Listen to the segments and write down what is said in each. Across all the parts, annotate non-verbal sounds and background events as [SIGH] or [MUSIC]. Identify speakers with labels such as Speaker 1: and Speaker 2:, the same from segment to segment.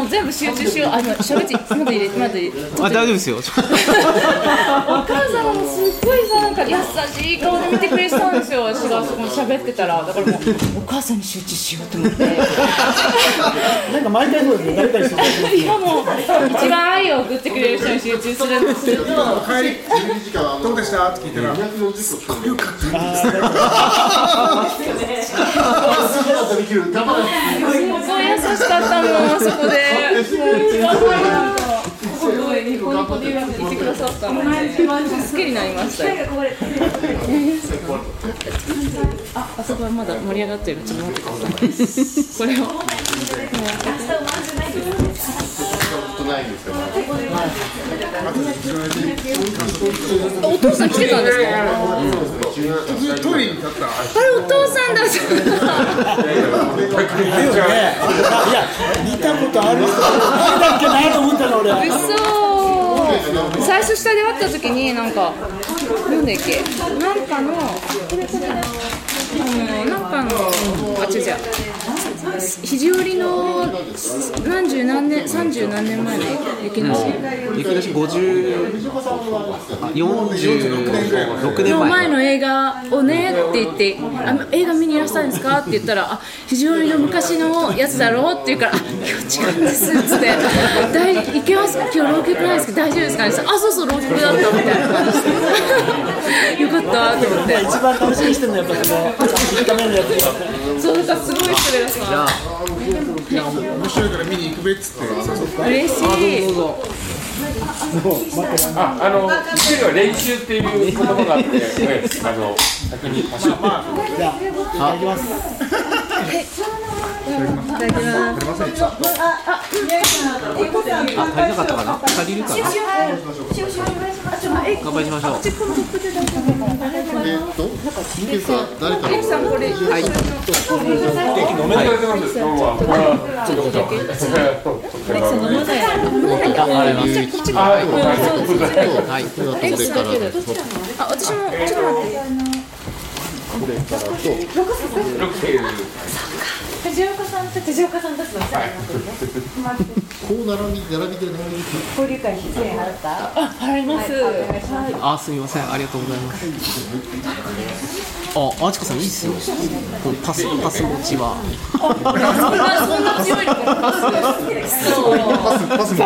Speaker 1: もう
Speaker 2: 全部集中しよう。[LAUGHS] あ今喋ってまだ入れまだ入れ
Speaker 1: あ大丈夫ですよ。[LAUGHS]
Speaker 2: お母さんはもうすっごいさなんか優しい顔で見てくれ喋ってたらだからもうお母さんに集中しようと思って。
Speaker 3: なんか毎回そうですね、誰かにしてもらって
Speaker 2: いやもう一番愛を送ってくれる人に集中するんですよ。
Speaker 4: 帰りどうでしたって聞いたら
Speaker 2: すごい優しかったもんそこで。すごいニコニコで。言ってくださったので好きになりましたよあ、あそこはまだ盛り上がってる。ちょっと待って。くださいこれを。お父さん来てたんです。か
Speaker 4: トイレに立った
Speaker 2: あれお父さんだ。
Speaker 3: いや、見たことある人、誰だっけなと思ったの、俺。
Speaker 2: 嘘最初下で会った時になんかなんだっけ？なんかのこれこれあのなんかのあっちじゃ肘折りの何十何年三十何年前の雪の
Speaker 1: 雪出し50 46年
Speaker 2: の前
Speaker 1: 前
Speaker 2: の映画をねって言ってあの映画見にいらっしゃるんですかって言ったらあ肘折の昔のやつだろうって言うからあ今日違うんですっつって大いけます今日浪曲ないですけど大丈夫ですかねあそうそう浪曲だ。ったみたいな感じでよかったと思って
Speaker 3: 一番楽しみにしてるのはやっぱその1日目のやつ
Speaker 2: そうだか。らすごい人でさ
Speaker 4: 面白いから見に行くべっつって誘って
Speaker 2: 嬉しい
Speaker 1: どうぞ
Speaker 5: あ、あの、一人は練習っていう言葉があって、ええあの、先に走って。
Speaker 3: じゃあ、いただきます。
Speaker 1: ただきますあ足りなかったかな足りるかな乾杯しましょう
Speaker 4: えっと今朝誰か
Speaker 2: さんこれ
Speaker 1: はい
Speaker 5: 飲めないです。今日は。ちょっと。あ、
Speaker 1: はい
Speaker 4: ではそれから
Speaker 2: あ私もちょっと待って
Speaker 5: 六世
Speaker 2: 藤岡さんと藤岡さんたちの
Speaker 4: こう並び並びで並びで
Speaker 6: 交流会に。出演払った
Speaker 2: あ払います
Speaker 1: あすみませんありがとう。ございますああちこさんいいっすよこのパスパス持ちは
Speaker 2: そんなそんな強いの
Speaker 4: パスパス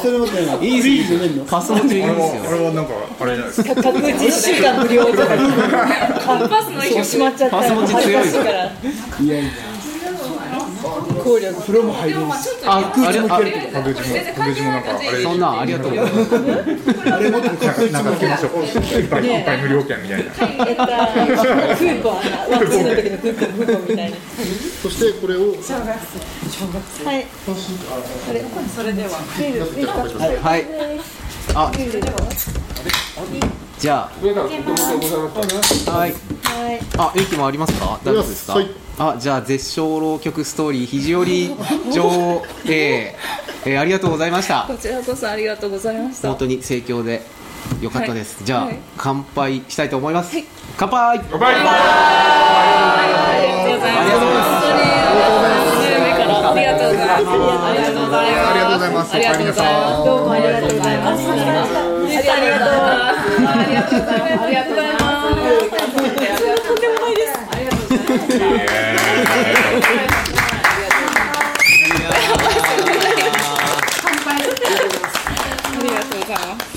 Speaker 3: それもね、
Speaker 1: いいっす
Speaker 3: フリーズ飲めんの
Speaker 1: パス持ちいいですよあ
Speaker 4: れはなんかあれじゃないですか
Speaker 6: 各1週間無料とか
Speaker 2: パスの日
Speaker 6: 閉まっちゃったら
Speaker 1: パス持ち強い
Speaker 6: から
Speaker 3: いやいや。
Speaker 6: 効力
Speaker 3: 風呂も入。
Speaker 1: ああれあ
Speaker 4: パグジもパグジもなんかあれ
Speaker 1: そんなんありがとうございます
Speaker 3: あれも
Speaker 4: なんか聞きましょう一杯一杯無料券みたいな
Speaker 6: クーポンワクチンの時のクーポンクーポンみたいな
Speaker 4: そしてこれを
Speaker 6: はいそれでは
Speaker 1: はいあじゃ
Speaker 5: 上からとてもございます。
Speaker 1: あはい。
Speaker 6: はい。
Speaker 1: あ勇気もありますか？大丈夫ですか？
Speaker 4: はい。
Speaker 1: あじゃあ絶唱浪曲ストーリー肘折上映、えーありがとうございました。
Speaker 2: こちらこそありがとうございました。
Speaker 1: 本当に盛況でよかったです、じゃあ、
Speaker 2: はい。
Speaker 1: 乾杯したいと思います、乾杯！
Speaker 5: 乾杯。
Speaker 2: ありがとうございます。本当に目からありがとうございます。ありがとうございます。
Speaker 4: ありがとうございます。
Speaker 2: ありがとうございます。
Speaker 6: どうもありがとうございます
Speaker 2: ありがとうございますありがとうございますありがとうございますありがとうございます
Speaker 6: とんでもないです。
Speaker 2: ありがとうございま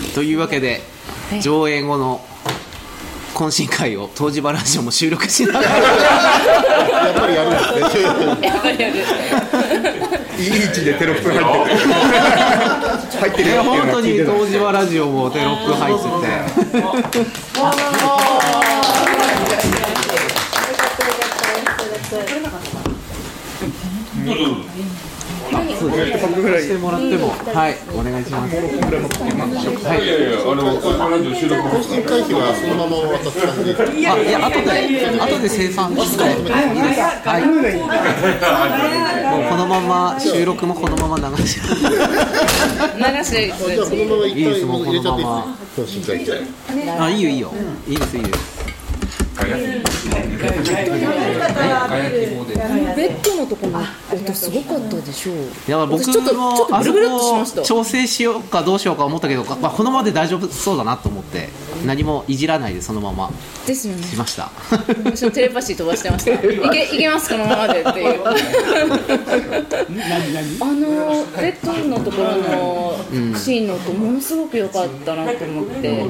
Speaker 2: す。
Speaker 1: というわけで上映後の懇親会を東芝ラジオも収録しながら。
Speaker 4: やっぱりやるんですね。
Speaker 2: やっぱりやる
Speaker 4: いい位置でテロップ入ってる。[LAUGHS] 入ってるよ。
Speaker 1: 本当に東芝ラジオもテロップ入ってて。どうぞしてもらってもはいお願いしますはい
Speaker 5: いやいや、あの、このラジオ収録も
Speaker 4: 新会費はそのまま渡す感じで
Speaker 1: あいや後で後で生産していいですはいもうこのまま収録もこのまま流し
Speaker 2: 流し
Speaker 4: じゃあこのまま一
Speaker 1: いいですもう
Speaker 4: 回入れちゃっていい
Speaker 1: このまま
Speaker 4: ですか新会費
Speaker 1: あいいよいいよ。いいですいいです。
Speaker 2: ベッドのところの音すごかったでしょう
Speaker 1: いや僕
Speaker 2: 私ちょっとちょ
Speaker 1: もあそ
Speaker 2: っとブルブルっとしました。
Speaker 1: こ調整しようかどうしようか思ったけど、まあ、このままで大丈夫そうだなと思って何もいじらないでそのまま
Speaker 2: ですよね。
Speaker 1: しました。
Speaker 2: 私もテレパシー飛ばしてました。いけいけますこのままでっていう。
Speaker 3: 何何？
Speaker 2: あのベッドのところのシーンの音ものすごく良かったなと思って、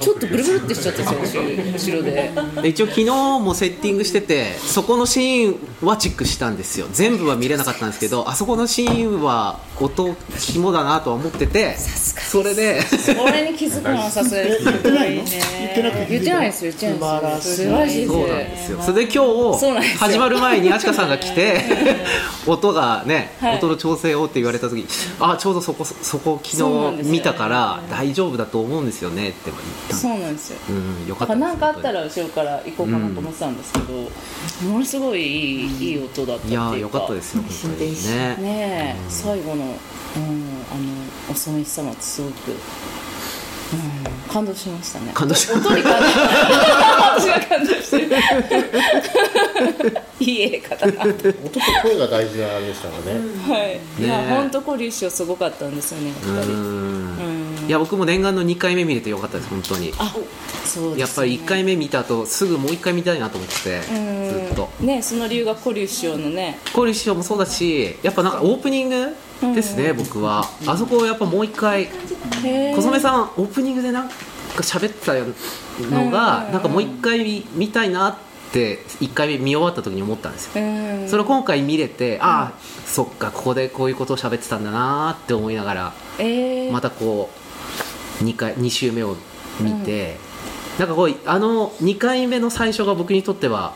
Speaker 2: ちょっとブルブルってしちゃったんですよ後ろ後ろで。
Speaker 1: で一応昨日もセッティングしててそこのシーンはチェックしたんですよ。全部は見れなかったんですけどあそこのシーンは音肝だなとは思っててそれで
Speaker 2: 俺に気づくのはさすがですすごいね言ってないですよ。言ってないですよ。素晴らしい。です
Speaker 1: そうなんですよ。それで今日始まる前にあちかさんが来て [LAUGHS] 音がね、
Speaker 2: はい。
Speaker 1: 音の調整をって言われた時あちょうどそこそこ昨日見たから大丈夫だと思うんですよねって言った
Speaker 2: そうなんですよ。
Speaker 1: うんよかった
Speaker 2: なんかあったら後ろから行こうかなと思ってたんですけど、ものすごいいいいい音だったっていうか
Speaker 1: いやーよかったですよ本当にね。
Speaker 2: ねえ、最後の、うん、あのお染め様ってすごく、うん、感動しましたね。
Speaker 1: 感動し
Speaker 2: 音に感動私が感動してる。いい映画だな
Speaker 4: 音と声が大事なあれでしたからね。
Speaker 2: はい、いや本当コリーショすごかったんですよね二人
Speaker 1: うん。
Speaker 2: うん
Speaker 1: いや僕も念願の2回目見れてよかったです本当に。
Speaker 2: あそうです、ね、
Speaker 1: やっぱり1回目見た後すぐもう1回見たいなと思っててずっと。
Speaker 2: うんねその理由がコリーショのね。
Speaker 1: コーリー師匠もそうだしやっぱなんかオープニングですね、僕は。あそこをやっぱもう一回
Speaker 2: へえ
Speaker 1: 小染さんオープニングでなんか喋ってたのが、
Speaker 2: うん。
Speaker 1: なんかもう一回見見たいなって1回目見終わった時に思ったんですよ、
Speaker 2: うん。
Speaker 1: それを今回見れて、ああそっかここでこういうことを喋ってたんだなって思いながら
Speaker 2: えー、
Speaker 1: またこう2回2週目を見て、なんかこうあの2回目の最初が僕にとっては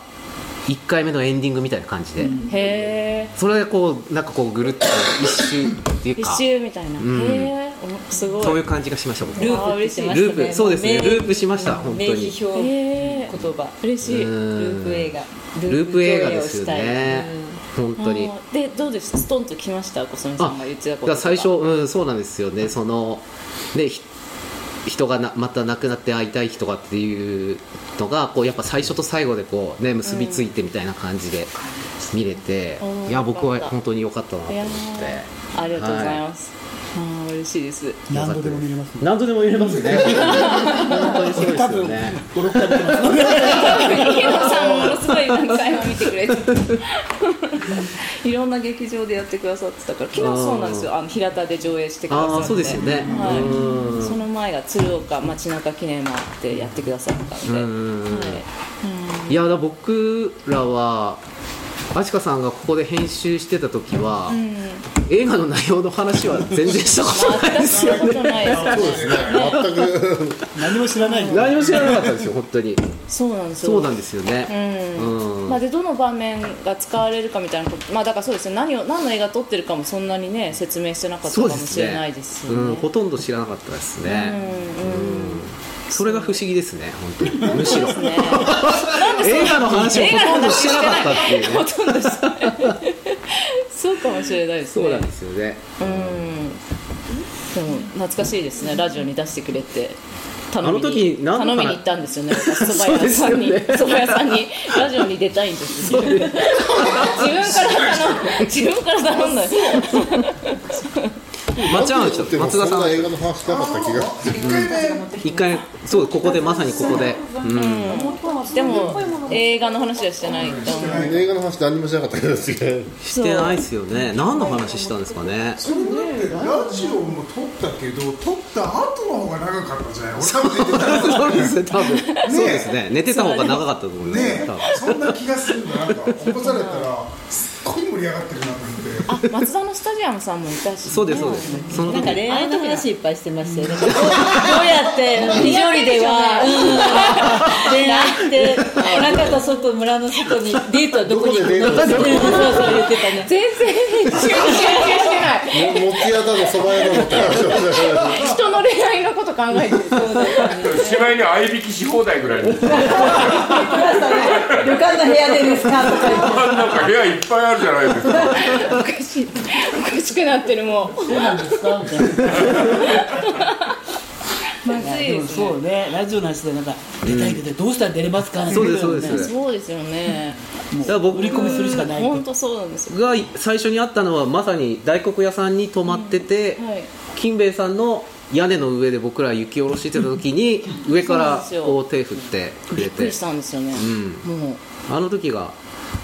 Speaker 1: 1回目のエンディングみたいな感じで、
Speaker 2: へえ
Speaker 1: それでこうなんかこうぐるっと一周っていう
Speaker 2: 一
Speaker 1: か
Speaker 2: 周みたいな、
Speaker 1: ん。
Speaker 2: へえおすごい。
Speaker 1: そういう感じがしました僕
Speaker 6: ル
Speaker 1: は
Speaker 6: ープしてま
Speaker 1: ル
Speaker 6: したね
Speaker 1: ープそうですね。
Speaker 6: 名
Speaker 1: ループしました本当に。
Speaker 6: 名義表言葉。
Speaker 2: 嬉しい。
Speaker 1: うん。
Speaker 6: ループ映画。
Speaker 1: ループ映画ですよね。本当に。
Speaker 2: でどうでした？ストンときました？小曽根さんが言ってたこと
Speaker 1: 最初、うん、そうなんですよね。そのでひ人がなまた亡くなって会いたい人がっていうのがこうやっぱ最初と最後でこう、ね、結びついてみたいな感じで見れて、
Speaker 2: うん。
Speaker 1: いや僕は本当に良かったなと思って。
Speaker 2: ーありがとうございます、あー嬉しいです。
Speaker 3: 何度でも見れますね。
Speaker 1: 何度でも入れますね。[LAUGHS] 本当にそうですよね。
Speaker 3: 56回見てます。[LAUGHS]
Speaker 2: ヒロさんものすごい何回も見てくれていろんな劇場でやってくださってたから昨日そうなんですよ。あの平田で上映してくださって
Speaker 1: ああそうですよね。
Speaker 2: はい、
Speaker 1: うん。
Speaker 2: その前が鶴岡街中記念もあってやってくださったんで、
Speaker 1: うん
Speaker 2: はい。
Speaker 1: いやだ僕らはあちかさんがここで編集してた時は、
Speaker 2: うん、
Speaker 1: 映画の内容の話は全然したことないですよ
Speaker 2: そんなことないです
Speaker 4: そうですね。全く。
Speaker 3: 何も知らない。よ
Speaker 1: 何も知らなかったですよ本当に。
Speaker 2: そうなんですよ。
Speaker 1: そうなんですよね。
Speaker 2: うん。
Speaker 1: うん。
Speaker 2: まあ、でどの場面が使われるかみたいなこと、まあ、だからそうですね。何を何の映画撮ってるかもそんなにね説明してなかったかもしれないですよね。
Speaker 1: うん、ほとんど知らなかったですね、
Speaker 2: うんうん
Speaker 1: それが不思議ですね本当に。むしろ。映画の話をほとんどしてなかったっていうね。[LAUGHS]
Speaker 2: ほとんどしてないそうかもしれないですね。
Speaker 1: そうなんですよね。
Speaker 2: うん。でも懐かしいですね。ラジオに出してくれて。頼みに頼みに行ったんですよね。私 [LAUGHS] 蕎麦屋さんに。
Speaker 1: ね。
Speaker 2: 蕎麦屋さんに。ラジオに出たいんですよ。[LAUGHS] 自分から頼む。自分から頼んだよ [LAUGHS]
Speaker 1: 松山ちょっと
Speaker 4: でも
Speaker 1: 松田さん。
Speaker 4: 映画の話しなかった気が。
Speaker 1: 一回そうここでまさにここで、うん、
Speaker 2: でも映画の話はしてないと思う。
Speaker 4: 映画の話何もしなかったけど
Speaker 1: してないですよね。何の話したんですかね。
Speaker 7: それだってラジオも撮ったけど撮った後の方が長かったじゃない？俺多分寝てた
Speaker 1: そうですね多分そうですね。寝てた方が長かったと思います
Speaker 7: ねそんな気がするんだなんか。起こされたらごい無盛り上がってるなと思って。
Speaker 2: あ松田のスタジアムさんもいたし、
Speaker 1: そうですそうです。その
Speaker 6: なんか
Speaker 1: 時。
Speaker 6: 恋愛の話いっぱいしてましたよ。ね。どうどうやって非常理では、うん、恋愛って中と外村の外にデートはどこに行くの？そうそう言ってたね。
Speaker 2: 全然。集中してない
Speaker 8: ももつ屋だのそば屋だの
Speaker 2: 人の恋愛のこと考えてる。そうだ
Speaker 5: しまいに合いびきし放題ぐらいの。[LAUGHS]
Speaker 6: 旅館の部屋でですか？とか言って。[LAUGHS]
Speaker 5: なんか部屋いっぱいあるじゃないですか。
Speaker 2: おかしい。おかしくなってるもう。
Speaker 3: そうなんですかみたいな
Speaker 2: まずい
Speaker 3: で
Speaker 2: すね。
Speaker 3: そうね。ラジオの話でなんか出たい出たいどうしたら出れますか？
Speaker 1: そうですそうです。
Speaker 2: そうですよね。
Speaker 3: もう
Speaker 1: だから僕
Speaker 3: 売り込みするしかない
Speaker 2: 本当そうなんですよ。
Speaker 1: が最初に会ったのはまさに大黒屋さんに泊まってて、
Speaker 2: はい。
Speaker 1: 金兵衛さんの屋根の上で僕ら雪下ろしてた時に上からこう手振ってくれて。
Speaker 2: びっくりしたんですよね、
Speaker 1: うん。
Speaker 2: もう。
Speaker 1: あの時が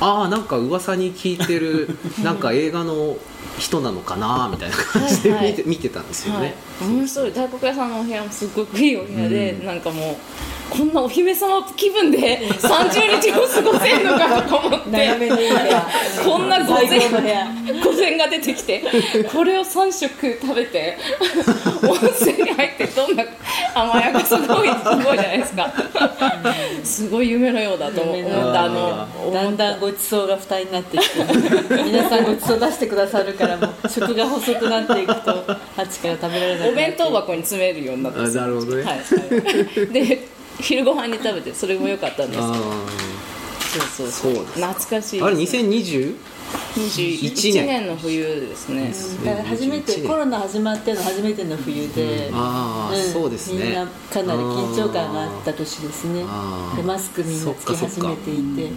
Speaker 1: ああなんか噂に聞いてる [LAUGHS] なんか映画の人なのかなみたいな感じで見て,、
Speaker 2: はいはい。
Speaker 1: 見てたんですよ
Speaker 2: はい。
Speaker 1: ね、、
Speaker 2: 面白い。大黒屋さんのお部屋もすっごくいいお部屋で、なんかもうこんなお姫様気分で30日を過ごせるのかとか思って。[LAUGHS] こんな午前
Speaker 6: 最高の部屋。
Speaker 2: 午前が出てきてこれを3食食べて [LAUGHS] 温泉に入ってどんな甘やかすごいすごいじゃないですか。すごい夢のようだと思った。あの
Speaker 6: だんだんごちそうが負担になってきて。[LAUGHS] 皆さんごちそう出してくださるからもう食が細くなっていくとあっちから食べられなくなって。
Speaker 2: お弁当箱に詰めるようになったんですよ。
Speaker 1: あなるほどね。
Speaker 2: はい。はい、で昼ご飯に食べてそれも良かったんですけど。
Speaker 1: あ
Speaker 2: そうそう
Speaker 1: そう。
Speaker 2: 懐かしいです、ね、
Speaker 1: ああれ2020
Speaker 2: 21年の冬ですね、
Speaker 6: だから初めてコロナ始まっての初めての冬で、
Speaker 1: ああ、
Speaker 6: ん。
Speaker 1: そうですね。
Speaker 6: みんなかなり緊張感があった年ですね。でマスクみんなつけ始めていて。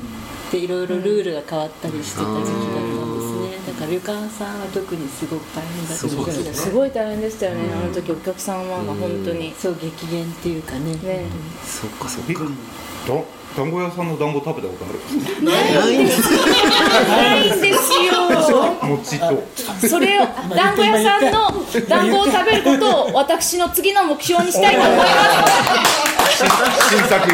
Speaker 6: でいろいろルールが変わったりしてた時期だったんですね。だから旅館さんは特にすごく大変だった
Speaker 1: そうです
Speaker 6: ね。
Speaker 2: すごい大変でしたよね、あの時お客様が本当に、
Speaker 6: そう激減っていうかね。
Speaker 2: ね。
Speaker 1: そっかそっか。
Speaker 4: だ団子屋さんの団子食べたことある
Speaker 1: ないんです
Speaker 2: ないんですよ。
Speaker 4: 餅と
Speaker 2: それを団子屋さんの団子を食べることを私の次の目標にしたいと思います。
Speaker 4: 新作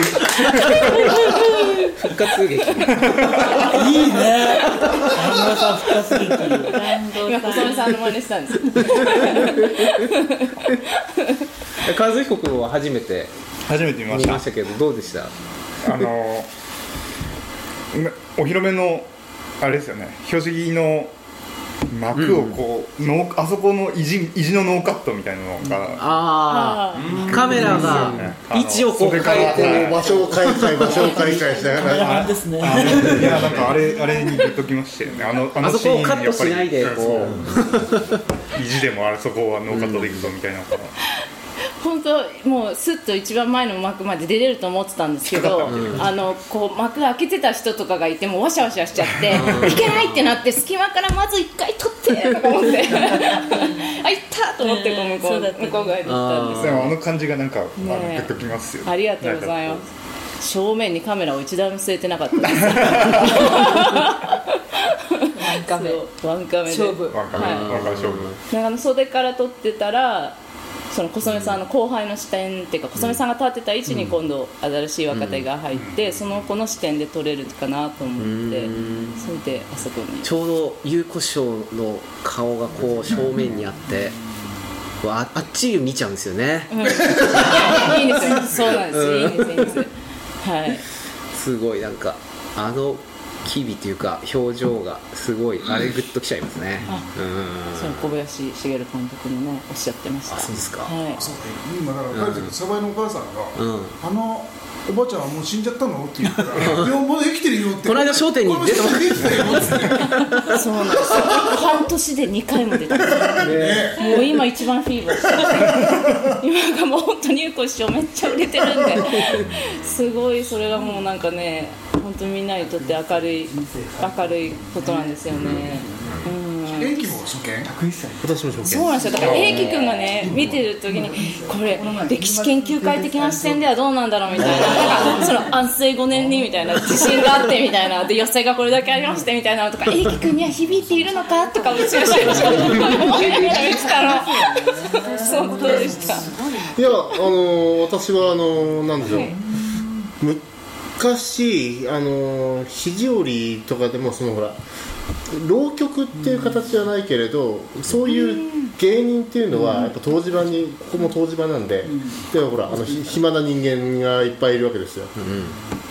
Speaker 1: 復活劇
Speaker 3: いいね。安村さん復活劇
Speaker 6: 団子
Speaker 2: 今小
Speaker 6: さん
Speaker 2: 染さんの真似したんです
Speaker 1: 和彦君は初めて。
Speaker 4: 初めて。見ました
Speaker 1: けどどうでした
Speaker 4: あのお披露目のあれですよね。標識の幕をこう、ノーあそこの意地意地のノーカットみたいなのが、
Speaker 1: ああカメラが位置をこう変えて
Speaker 8: う場所を変えたい場所を変えたいしながら。
Speaker 4: いやなんかあれあれにグッときましたよね。あのあ
Speaker 1: あ
Speaker 4: のシーン
Speaker 1: そこをカットしないで
Speaker 4: やっぱり
Speaker 1: こ
Speaker 4: 意地でもあれそこはノーカットでいくぞみたいな、
Speaker 2: 本当もうスッと一番前の幕まで出れると思ってたんですけど、あのこう幕開けてた人とかがいてもうわしゃわしゃしちゃっていけないってなって隙間からまず一回取ってとか思って。あいったと思ってこう向こう向こう側に行ったんです
Speaker 4: でもあの感じがなんか、あの
Speaker 2: ねえ
Speaker 4: グッときますよ
Speaker 2: ありがとうございます正面にカメラを一台も据えてなかったですワン
Speaker 6: カメ。
Speaker 2: ワンカメで。
Speaker 6: 勝負。
Speaker 4: わかる、
Speaker 2: はい。
Speaker 4: わかる勝負。
Speaker 2: なんかあの袖から撮ってたらその小染さんの後輩の視点っていうか小染さんが立ってた位置に今度新しい若手が入って、その子の視点で撮れるかなと思って、それであそこに。
Speaker 1: ちょうど優子師匠の顔がこう正面にあってああっち見ちゃうんですよね。
Speaker 2: いいんですよ。そうなんです、いいんですいいんです。はい。
Speaker 1: すごいなんかあの機微というか表情がすごいあれグッときちゃいますね。うん。
Speaker 2: その小林茂監督もねおっしゃってました。
Speaker 1: あそうですか。
Speaker 2: はい。
Speaker 7: そう今だから帰ってサバイのお母さんが、
Speaker 1: うん。
Speaker 7: あのおばあちゃんはもう死んじゃったの？って言ったら「いやまだ生きてるよ」って。
Speaker 1: この間笑点に出てま
Speaker 7: この人生きてた
Speaker 2: そうなんですよ。半年で2回も出たんですよ。もう今一番フィーバーして今がもう本当に優子師匠めっちゃ売れてるんで。すごいそれがもうなんかね本当にみんなにとって明るい明るいことなんですよね。うん
Speaker 7: 延期も初見
Speaker 1: 今年も証
Speaker 2: そうなんですよ。だから英樹君がね見てる時にこれ歴史研究会的な視点ではどうなんだろうみたいな。なんかその安政5年にみたいな自信があってみたいな。で寄せがこれだけありましてみたいなのとか英樹君には響いているのかとかうちの人思いながら見てたのそうでした。
Speaker 8: いやあの私はあのなんでしょう、昔あの肘折とかでもそのほら浪曲っていう形じゃないけれどそういう芸人っていうのはやっぱ湯治場にここも湯治場なんで、でほらあのひ暇な人間がいっぱいいるわけですよ、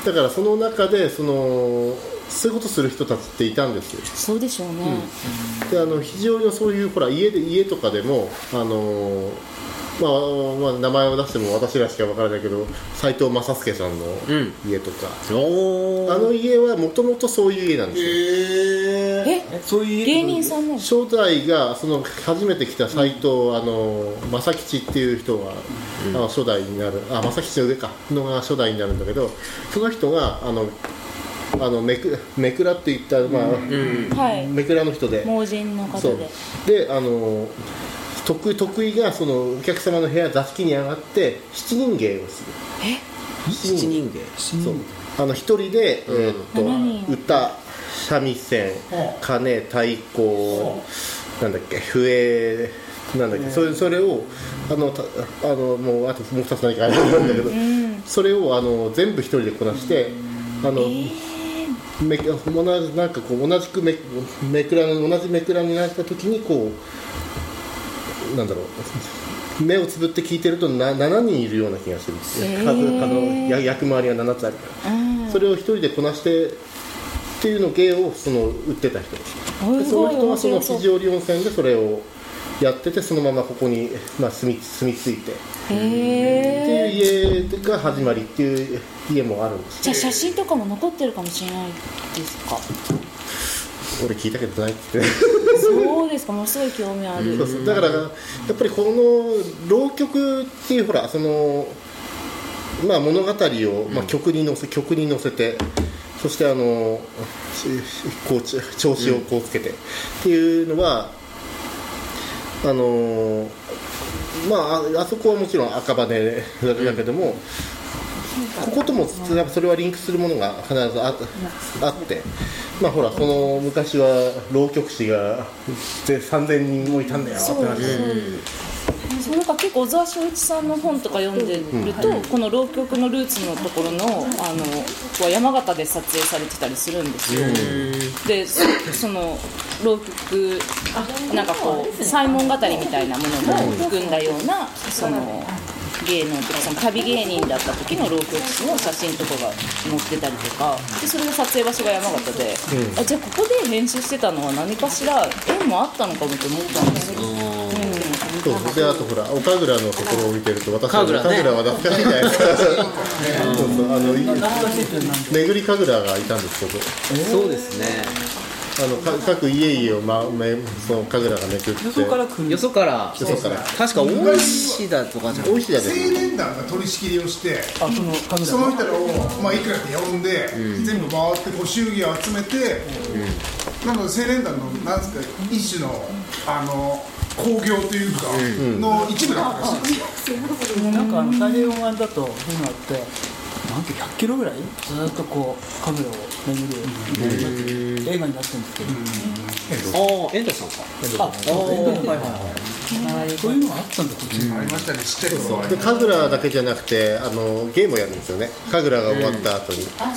Speaker 8: だからその中でそのそういうことする人たちっていたんですよ。
Speaker 2: そうでしょうね、
Speaker 8: であの非常にそういうほら家で家とかでもあのまあまあ、名前を出しても私らしかわからないけど斉藤正介さんの家とか、
Speaker 1: お
Speaker 8: あの家はもともとそういう家なんですよ。
Speaker 2: え？
Speaker 3: そういう
Speaker 2: 芸人さんの？
Speaker 8: 初代がその初めて来た斎藤、あの正吉っていう人が、あの初代になる。あ正吉の上か。のが初代になるんだけどその人があのあのめくめくらって言った、まあ
Speaker 2: はい。
Speaker 8: めくらの人で。
Speaker 2: 盲人の方
Speaker 8: そう。
Speaker 2: で
Speaker 8: であの得意得意がそのお客様の部屋座敷に上がって七人芸をする。
Speaker 1: 七人芸。
Speaker 8: そう。あの一人で、えーっと
Speaker 2: 七人。
Speaker 8: 歌三味線鐘太鼓なんだっけ笛なんだっけ、それそれをあのたあのもうあともう2つ何かあるんだけど、それをあの全部一人でこなして、あの、め同じなんかこう同じくめめくらの同じめくらになった時にこうなんだろう。目をつぶって聞いてるとな7人いるような気がする。数あのや役回りが7つある。から、それを一人でこなしてっていうの芸をその売ってた人。ですでその人はその肘折温泉でそれをやっててそのままここに、まあ、住み住み着いて。っていう家が始まりっていう家もあるんです
Speaker 2: じゃあ写真とかも残ってるかもしれないですか？
Speaker 8: 俺聞いたけどないって。
Speaker 2: そうですかものすごい興味ある、[LAUGHS]
Speaker 8: そうそう。だからやっぱりこの浪曲っていうほらそのまあ物語を、まあ、曲に乗せ曲に乗せてそしてあのしこうち調子をこうつけて、っていうのはあのまああそこはもちろん赤羽だけども、ここともやっぱそれはリンクするものが必ずああって、まあほらその昔は浪曲師がで3000人もいたんだよって話。
Speaker 2: そうなんか結構小沢昭一さんの本とか読んでると、この浪曲のルーツのところのあのは山形で撮影されてたりするんですよ。でそその浪曲なんかこうサイモン語りみたいなものも含んだようなその芸能とかその旅芸人だった時の浪曲師の写真とかが載ってたりとか。でそれの撮影場所が山形で、あじゃあここで編集してたのは何かしら縁もあったのかもと思ったんですよ。
Speaker 8: そう。であとほら岡倉のところを見てると私は岡倉は懐かしいじゃないですか。そうそう。あのい巡り神楽がいたんですけど。
Speaker 1: そうですね
Speaker 8: あのか各家々を、ま、めその神楽がめくって。
Speaker 3: そこから来る。
Speaker 1: よそから。
Speaker 8: よそから。
Speaker 1: 確か大石だとかじゃ
Speaker 8: 大石田で。す
Speaker 7: 青年団が取り仕切りをして
Speaker 3: あそのカメラ
Speaker 7: その人らを、まあ、いくらって呼んで、全部回ってこう祝儀を集めて、なので青年団のなんですか一種のあの興行というか、の一部だったらしいですよ。
Speaker 3: なんかあの太平洋側だとそういうのあってなんて100キロぐらい？ずっとこうカメラを巡る映画になってるんですけど、
Speaker 1: ああ遠藤さんか。
Speaker 3: あはいはいはいそういうのがあったんだこっちに、
Speaker 7: ありましたねちっちゃい
Speaker 8: で神楽だけじゃなくてあのゲームをやるんですよね。神楽が終わった後に、あ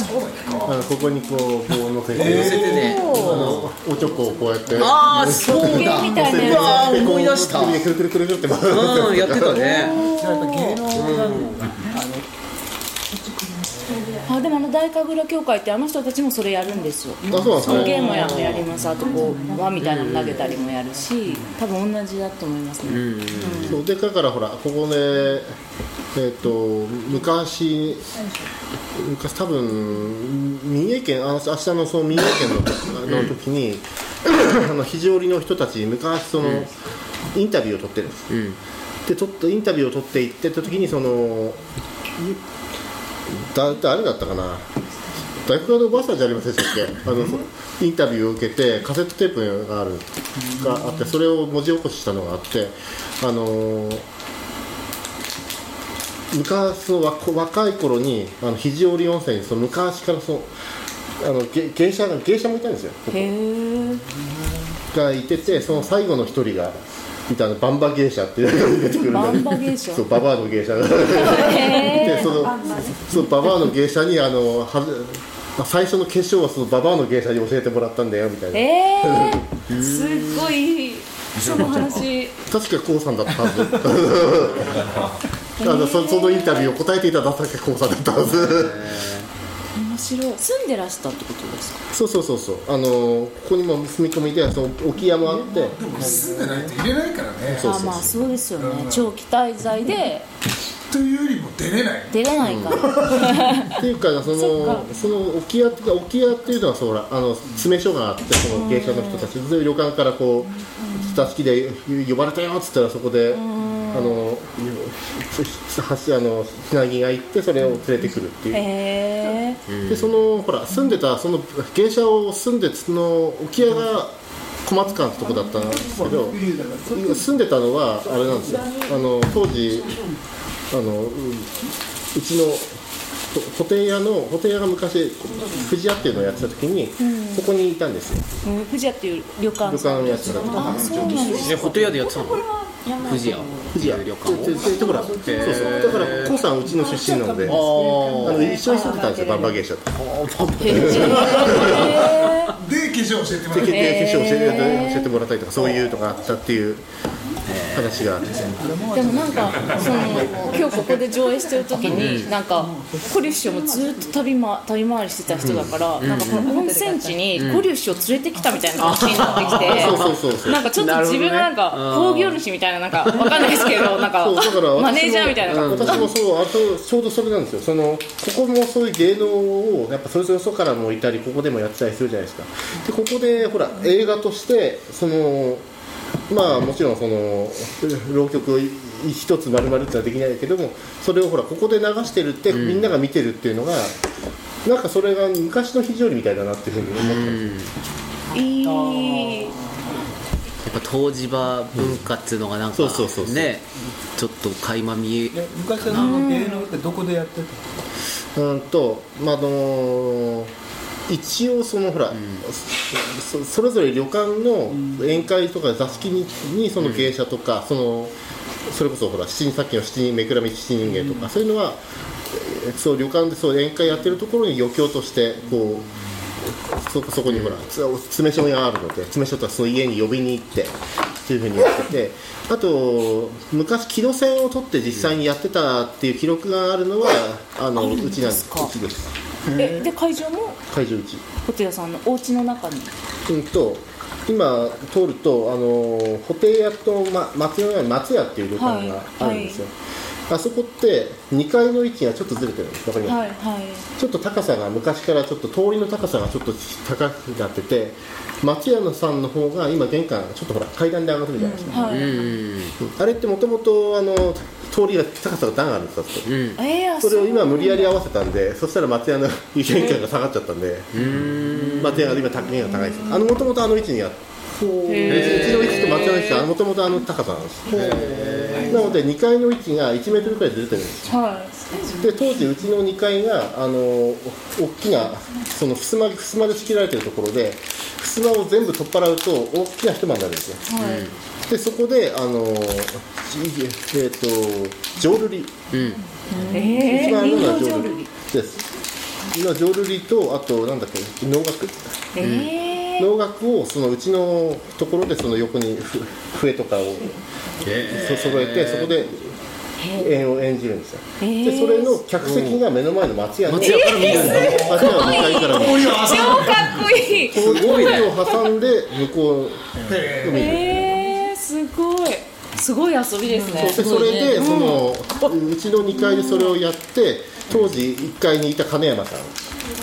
Speaker 8: のここにこう棒を乗せて、
Speaker 1: 乗せてね
Speaker 8: おちょこをこうやって
Speaker 1: ああそうだ。
Speaker 2: 芸みたいなやつ
Speaker 1: うわー思い出した。
Speaker 8: くるくるくるくるって回る
Speaker 1: うんやってたね。
Speaker 3: やっぱ芸能が、あの
Speaker 2: あでもあの大神楽協会ってあの人たちもそれやるんですよ。
Speaker 8: あそうなんですね。
Speaker 2: そのゲームもややります。あとこう輪みたいなの投げたりもやるし多分同じだと思いますね、
Speaker 8: そうでだからほらここでえっ、と昔昔多分三重県あ明日のその三重県のの時にあの肘折の人たちに昔その、インタビューを取ってるんです、で取ってインタビューを取っていってた時にそのだ誰だったかな？大学のおばあさんじゃありませんでしたっけ？あのインタビューを受けてカセットテープがあるがあってそれを文字起こししたのがあってあのー昔の若若い頃にあの肘折温泉にその昔からそのあの芸芸者が芸者もいたんですよここ。
Speaker 2: へえ
Speaker 8: がいててその最後の一人がいたのバンバ芸者っていうのが出てくる
Speaker 2: バンバ芸者？
Speaker 8: そうババアの芸者。[LAUGHS] がでそのそうババアの芸者にあのは最初の決勝はそのババアの芸者に教えてもらったんだよみたいな。
Speaker 2: えー、すっごいその話。
Speaker 8: 確かこうさんだったはず。[LAUGHS] あのそそのインタビューを答えていただ確かこうさんだったはず
Speaker 2: 面白い。住んでらしたってことですか？
Speaker 8: そうそうそうそう。あのここにも住み込みでその置き屋もあって。
Speaker 7: でも住んでないと入れないからね。
Speaker 8: そうそう
Speaker 2: あまあそうですよね。長期滞在で。
Speaker 7: というよりも出れない。
Speaker 2: 出れないか。ら、
Speaker 8: っていうかそのその置き屋って置き屋っていうのはそうほらあの詰め所があってその芸者の人たち。そういう旅館からこう座敷で呼ばれたよっつったらそこであの橋あのつなぎが行ってそれを連れてくるっていう。
Speaker 2: へえ
Speaker 8: でそのほら住んでたその芸者を住んでその置屋が小松館ってとこだったんですけど住んでたのはあれなんですよ。あの当時あのううちのほ布袋屋の布袋屋が昔藤屋っていうのをやってた時に、そこにいたんですよ。
Speaker 2: 藤屋っていう旅館。
Speaker 8: 旅館をやってた時
Speaker 2: あそうなんです。
Speaker 1: えホテル屋でやってたの？富士屋。
Speaker 8: 藤屋。
Speaker 1: 旅館。を
Speaker 8: でででほらそうそう。だからコウさんうちの出身なので。あの一緒に住んでたんですよ。バンバ芸者と
Speaker 7: で化粧教えてもら
Speaker 8: で
Speaker 7: って。
Speaker 8: 化粧教えて教えてもらったりとかそういうのがあったっていう話が。あって
Speaker 2: でもなんかその今日ここで上映してる時になんかコリュ師匠もずっと旅,、ま、旅回りしてた人だから、なんかこの温泉地にコリュ師匠連れてきたみたいな感じになってきて、ん。かちょっと自分がなんか興行主みたいななんかわかんないですけどなんかマネージャーみたいな感じ
Speaker 8: 私もそうあとちょうどそれなんですよ。そのここもそういう芸能をやっぱそれぞれよそからもいたりここでもやってたりするじゃないですか。でここでほら映画としてそのまあもちろんその浪曲を一つ丸々ってのはできないけどもそれをほらここで流してるって、みんなが見てるっていうのがなんかそれが昔の非常にみたいだなっていうふうに思ったんですよ。
Speaker 2: いい。
Speaker 1: やっぱ湯治場文化っていうのがなんか
Speaker 8: そうそうそうそう。
Speaker 1: ねちょっと垣間見え
Speaker 3: で昔は芸能ってどこでやってた
Speaker 8: うんとまああの一応そのほら、そそれぞれ旅館の宴会とか座敷ににその芸者とか、そのそれこそほら七人さっきの七人目くらみ七人芸とか、そういうのはえーそう旅館でそう宴会やってるところに余興としてこうそそこにほら、つ詰め所があるので詰め所とかその家に呼びに行ってっていうふうにやっててあと昔木戸線を取って実際にやってたっていう記録があるのはあのうちなんです。
Speaker 2: か
Speaker 8: うちです。
Speaker 2: えで会場も？
Speaker 8: 会場うち
Speaker 2: ホテルさんのお家の中に。
Speaker 8: うんと今通るとあの布袋屋と、ま、松屋に松屋っていう旅館があるんですよ、あそこって2階の位置がちょっとずれてるんですわかります、
Speaker 2: はいはい。
Speaker 8: ちょっと高さが昔からちょっと通りの高さがちょっと高くなってて松屋のさんの方が今玄関ちょっとほら階段で上がってるじゃないですか、
Speaker 2: はい、
Speaker 8: あれってもともとあの通りが高さが段あるんですよ。あそこ
Speaker 2: えー、あ
Speaker 8: それを今
Speaker 2: う
Speaker 8: 無理やり合わせたんでそしたら松屋の玄関が下がっちゃったんで松屋が今高いが高いです。あのもともとあの位置にあってうちの位置と松屋の位置はもともとあの高さなんです。なので2階の位置が1メートルくらいずれてるんです。
Speaker 2: は
Speaker 8: で当時うちの2階があの大きなその襖襖で仕切られてるところで襖を全部取っ払うと大きな一間になるんですよ
Speaker 2: いはい。
Speaker 8: でそこであのちえっ、と浄瑠璃。
Speaker 2: えー、
Speaker 8: 一番あるのは
Speaker 2: 人形浄瑠
Speaker 8: 璃。です今浄瑠璃とあとなんだっけ能楽
Speaker 2: えー、
Speaker 8: 能楽をそのうちのところでその横にふ笛とかをそ揃えてそこで演を演じるんですよ、でそれの客席が目の前の松屋の松屋から見る。んです松屋の2階から見る
Speaker 2: 超かっこいい。
Speaker 8: この通りを挟んで向こうを見る。
Speaker 2: えー、すごい。すごい遊びですね。
Speaker 8: それでそのうちの2階でそれをやって当時1階にいた金山さん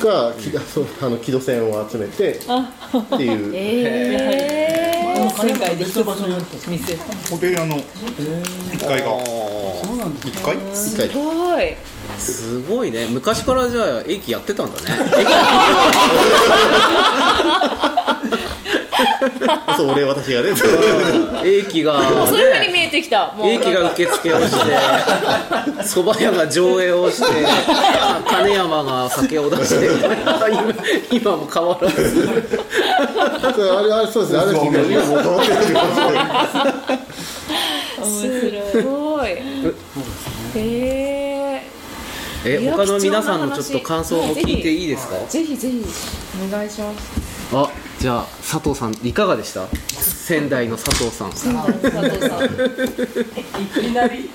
Speaker 8: がきそうあの木戸線を集めてっていう。[LAUGHS]
Speaker 2: え
Speaker 6: 世界で一つの
Speaker 3: 場所にあった。
Speaker 6: 店
Speaker 4: ホテル屋の1階が。1階
Speaker 8: ？1階。
Speaker 2: ー、すごい。
Speaker 1: すごいね。昔からじゃあ駅やってたんだね [LAUGHS] [LAUGHS]
Speaker 8: そう俺私がね。
Speaker 1: 駅が、
Speaker 2: もうそういうふうに
Speaker 1: ね、
Speaker 2: 見えてきた。も
Speaker 1: が受付をして蕎麦屋が上映をして [LAUGHS] 金山が酒を出して [LAUGHS] 今も変わらず。
Speaker 8: そうあれあれそうですね。あれ今も変わってるす
Speaker 2: すごい。え
Speaker 1: え
Speaker 2: いや
Speaker 1: 他の皆さんのちょっと感想も聞いていいですか？
Speaker 2: ぜひぜひ。お願いします。
Speaker 1: あじゃあ佐藤さんいかがでした？仙台の佐藤さん。
Speaker 2: 佐藤さん。
Speaker 9: いきなり？[LAUGHS]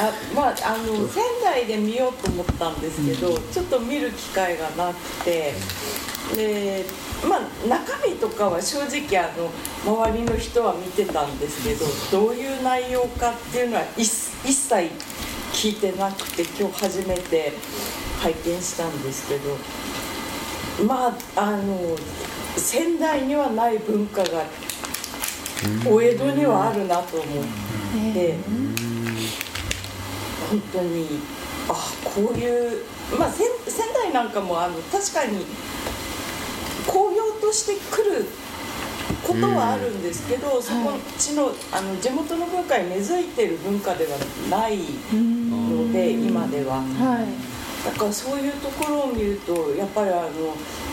Speaker 9: あまああの仙台で見ようと思ったんですけど、ちょっと見る機会がなくてでまあ中身とかは正直あの周りの人は見てたんですけどどういう内容かっていうのは一一切聞いてなくて今日初めて拝見したんですけどまああの仙台にはない文化がお江戸にはあるなと思って、本当にあこういう、まあ、仙仙台なんかもあの確かに工業として来ることはあるんですけど、そこっちのあの地元の文化に根付いてる文化ではないので今では。
Speaker 2: はい
Speaker 9: だからそういうところを見るとやっぱりあの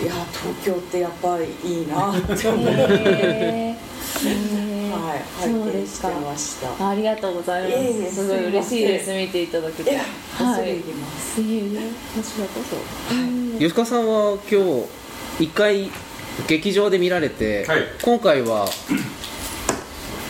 Speaker 9: いや東京ってやっぱりいいなって思っはい、
Speaker 2: そうですか。ありがとうございます。すごい嬉しいです。見ていただけて。はい
Speaker 9: ます。
Speaker 2: いえいえこちらこそ
Speaker 1: 吉川さんは今日一回劇場で見られて、
Speaker 5: はい。
Speaker 1: 今回は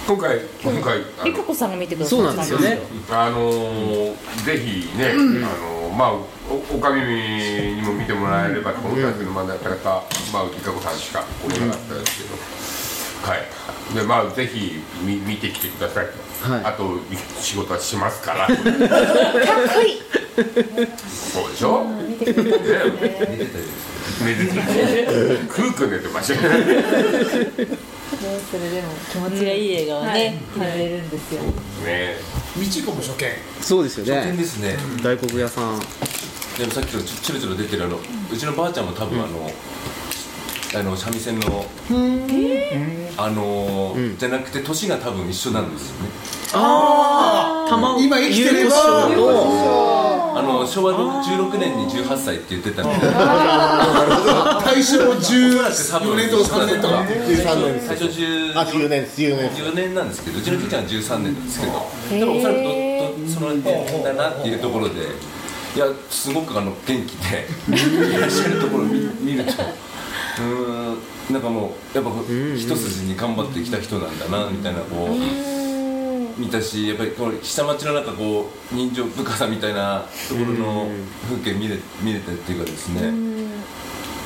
Speaker 5: 今回今回あの
Speaker 2: りかこさんが見てくださ
Speaker 1: そう
Speaker 2: った
Speaker 1: なんですよね。
Speaker 5: あのーぜひね、あのーまあおおかみにも見てもらえればと思ったんですけど、まあなかなかまありかこさんしか来れなかったですけど、はい。でまあぜひ見見てきてくださいと。
Speaker 1: はい
Speaker 5: あと仕事はしますから。
Speaker 2: かっこいい
Speaker 5: そうでしょ？
Speaker 2: 見てくれたんですね
Speaker 5: 寝てた。クーク寝てましたね。
Speaker 6: それでも気持ちがいい映画はね、見られるんですよ。
Speaker 5: ね
Speaker 7: みちこも初見
Speaker 1: そうですよ
Speaker 10: 初見
Speaker 1: ね
Speaker 10: ですね、
Speaker 1: 大黒屋さん
Speaker 10: でもさっきからちょちょろちょろ出てるあのうちのばあちゃんも多分あの、あの三味線の、あの、
Speaker 1: うん。
Speaker 10: じゃなくて年が多分一緒なんですよね。
Speaker 1: ああ玉
Speaker 7: 今生きてれば。
Speaker 10: あの昭和の16年に18歳って言ってたんで。
Speaker 7: 大正
Speaker 10: おそらく多分
Speaker 7: 14年とか3年とか
Speaker 8: 13年
Speaker 10: 最初10
Speaker 8: あ10年です10年です。
Speaker 10: 10年なんですけどうちの兄ちゃんは13年なんですけど。でもおそらくどどその辺だなっていうところでいやすごくあの元気でいらっしゃるところを見見ると。うーんなんかもうやっぱ一筋に頑張ってきた人なんだなみたいなこう。見たしやっぱりこの下町の中こう人情深さみたいなところの風景見れ見れたっていうかですね、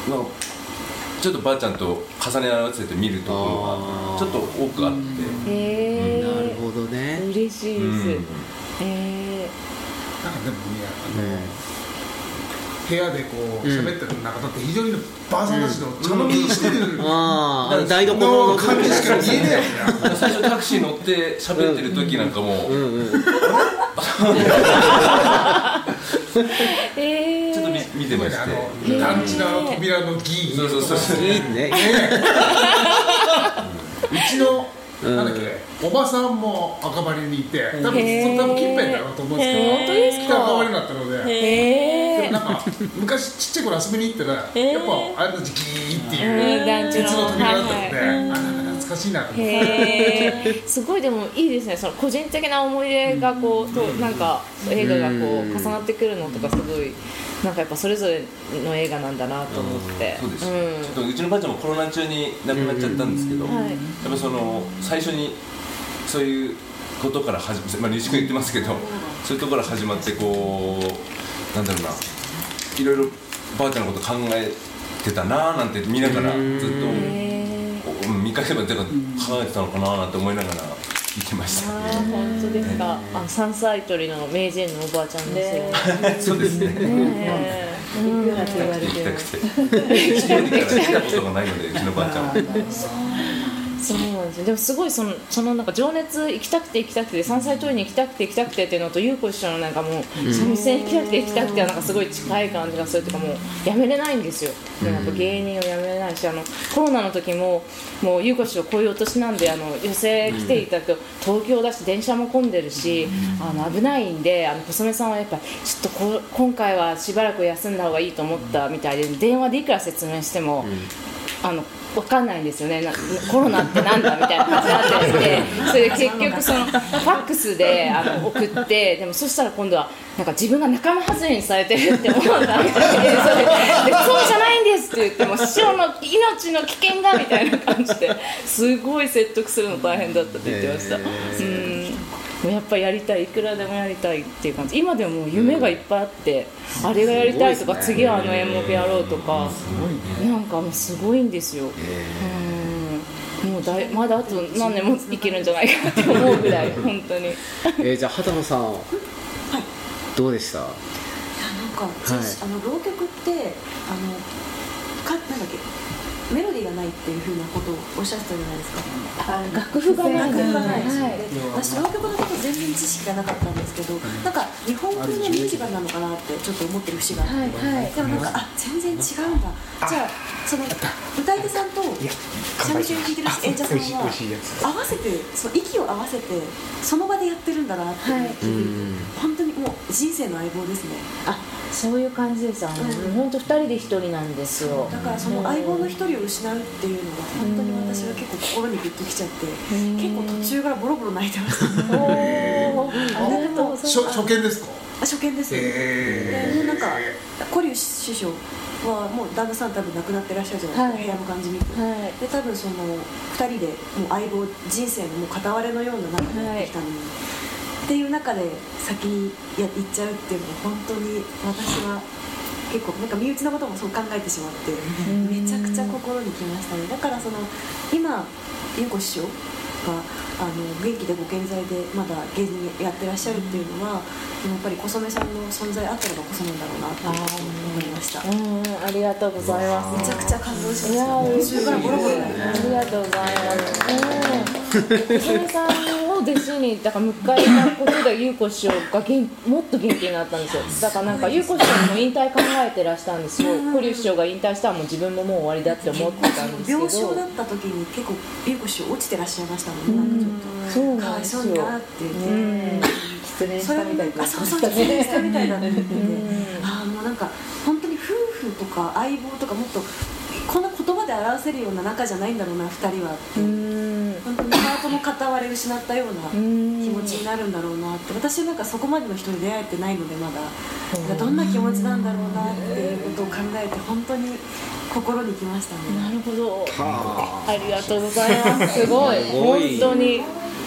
Speaker 10: まあ、ちょっとばあちゃんと重ね合わせて見るところがちょっと多くあって。
Speaker 2: へ
Speaker 1: なる
Speaker 2: え
Speaker 1: ほどね。
Speaker 2: 嬉しいです。
Speaker 10: うん。
Speaker 2: へえ
Speaker 7: なんかでもねあの、部屋でこう喋ってる中だって非常にばあさんたちの茶飲みしてる。
Speaker 1: ああ台所の
Speaker 7: の感じしか見えないよね
Speaker 10: 最初タクシー乗って喋ってる時なんかもう、
Speaker 1: うんうん。
Speaker 2: へ [LAUGHS] え
Speaker 10: ちょっと見見てまして。
Speaker 7: あの団地の扉のギー
Speaker 10: そうそうそうそう
Speaker 1: いいね [LAUGHS]
Speaker 7: うちの
Speaker 1: うん
Speaker 7: なんだっけおばさんも赤羽にいて多分それ多分近辺だろうと思うんですけど
Speaker 2: 本当ですか？
Speaker 7: 北赤羽になったので。
Speaker 2: へえ
Speaker 7: なんか昔ちっちゃい頃遊びに行ったらやっぱあれたちギーっていう鉄の扉だったのであなんか懐かしいなと思って。
Speaker 2: へえすごいでもいいですね。その個人的な思い出がこうとなんか映画がこう
Speaker 1: うん
Speaker 2: 重なってくるのとかすごいなんかやっぱそれぞれの映画なんだなと思って。
Speaker 10: そうです、
Speaker 2: ん。
Speaker 10: ちょっとうちのばあちゃんもコロナ中に亡くなっちゃったんですけど、
Speaker 2: はい。
Speaker 10: やっぱその最初にそういうことから始まって、まあ、西君言ってますけどそういうところから始まってこうなんだろうな。いろいろばあちゃんのこと考えてたなーなんて見ながらずっ
Speaker 2: へ
Speaker 10: とうん見返せばてか考えてたのかなーなんて思いながら見てました。
Speaker 2: ああ本当ですかあ山菜採りの名人のおばあちゃんですよ [LAUGHS]
Speaker 10: そうですね。
Speaker 2: ね
Speaker 6: 行くなって
Speaker 10: 行きたくて。[LAUGHS] たことがないので、うちのばあちゃんは。
Speaker 2: そうなんですよ。でもすごいそのそのなんか情熱行きたくて行きたくて山菜採りに行きたくて行きたくてっていうのと優子師匠のなんかもう三味線行きたくて行きたくてはなんかすごい近い感じがするっていうかもうやめれないんですよ。でなんか芸人をやめれないしあのコロナの時ももう優子師匠こういうお年なんであの寄席来ていただくと東京だし電車も混んでるしあの危ないんであの細目さんはやっぱちょっとこ今回はしばらく休んだ方がいいと思ったみたいで電話でいくら説明しても、あのわかんないんですよねなコロナってなんだみたいな感じになってて [LAUGHS] それで結局そのファックスであの送ってでもそしたら今度はなんか自分が仲間外れにされてるって思うんだみたいなでそうじゃないんですって言っても師匠の命の危険だみたいな感じですごい説得するの大変だったって言ってました。うんもうやっぱやりたいいくらでもやりたいっていう感じ。今でももう夢がいっぱいあって、あれがやりたいとか次はあの演目やろうとかなんかもうすごいんですよ、うん。もうだいまだあと何年もいけるんじゃないかって思うぐらい [LAUGHS] 本当に。
Speaker 1: えーじゃあ畑野さん、どうでした？
Speaker 11: なんか、私あの浪曲ってあのかなんだっけ？メロディーがないっていうふうなことをおっしゃってたじゃないですか。
Speaker 2: あ楽譜がない。
Speaker 11: 楽譜がない。ですよ
Speaker 2: は
Speaker 11: ね。私浪曲のこと全然知識がなかったんですけど、なんか日本風のミュージカルなのかなってちょっと思ってる節があって、
Speaker 2: はい。はい。
Speaker 11: でもなんかあ全然違うんだ。じゃあその歌い手さんと三味線を弾いてる演者さんは合わせてその息を合わせてその場でやってるんだなっていう気づい。て、本当にもう人生の相棒ですね。
Speaker 2: あそういう感じです。あの、本当二人で一人なんですよ。
Speaker 11: だからその相棒の一人を失うっていうのが本当に私は結構心にグッときちゃって結構途中からボロボロ泣いてました
Speaker 2: お
Speaker 11: あでも
Speaker 7: 初初見ですか？
Speaker 11: あ初見です、
Speaker 7: へー。
Speaker 11: でなんか古龍師匠はもう旦那さん多分亡くなってらっしゃるじゃないですか、
Speaker 2: はい。
Speaker 11: 部屋の感じ見て、
Speaker 2: はい。
Speaker 11: で多分その2人でもう相棒人生のもう片割れのような中でやってきたのに、っていう中で先にや行っちゃうっていうのは本当に私は結構なんか身内のこともそう考えてしまってめちゃくちゃ心にきましたね。だからその今優子師匠があの元気でご健在でまだ芸人やってらっしゃるっていうのはやっぱり小染さんの存在あったからこそなんだろうなって思いました。め
Speaker 2: うんありがとうございます。
Speaker 11: ちゃくちゃ感動しま
Speaker 2: いや
Speaker 11: した
Speaker 2: 嬉しい
Speaker 11: 途中からボロボロ
Speaker 2: ありがとうございます。うん。[LAUGHS] 小さんを弟子にだから迎えたことで優子師匠が元もっと元気になったんですよ。だからなんか優子師匠も引退考えてらしたんですよ。古龍師匠が引退したらもう自分ももう終わりだって思ってたんですけど。
Speaker 11: 病床だった時に結構優子師匠落ちてらっしゃいましたもんね。なんかちょっとかわいそうになって言って、
Speaker 6: 失恋したみたい
Speaker 11: なそうそう失恋したみたいだねって言ってああもうなんか本当に夫婦とか相棒とかもっとこんな言葉で表せるような仲じゃないんだろうな2人は。って本当にハートの片割れ失ったような気持ちになるんだろうなって。私なんかそこまでの人に出会えてないのでまだ。どんな気持ちなんだろうなっていうことを考えて本当に心にきましたね。
Speaker 2: なるほど。あ。りがとうございます。すごい。[LAUGHS]
Speaker 1: すごい。
Speaker 2: 本当に。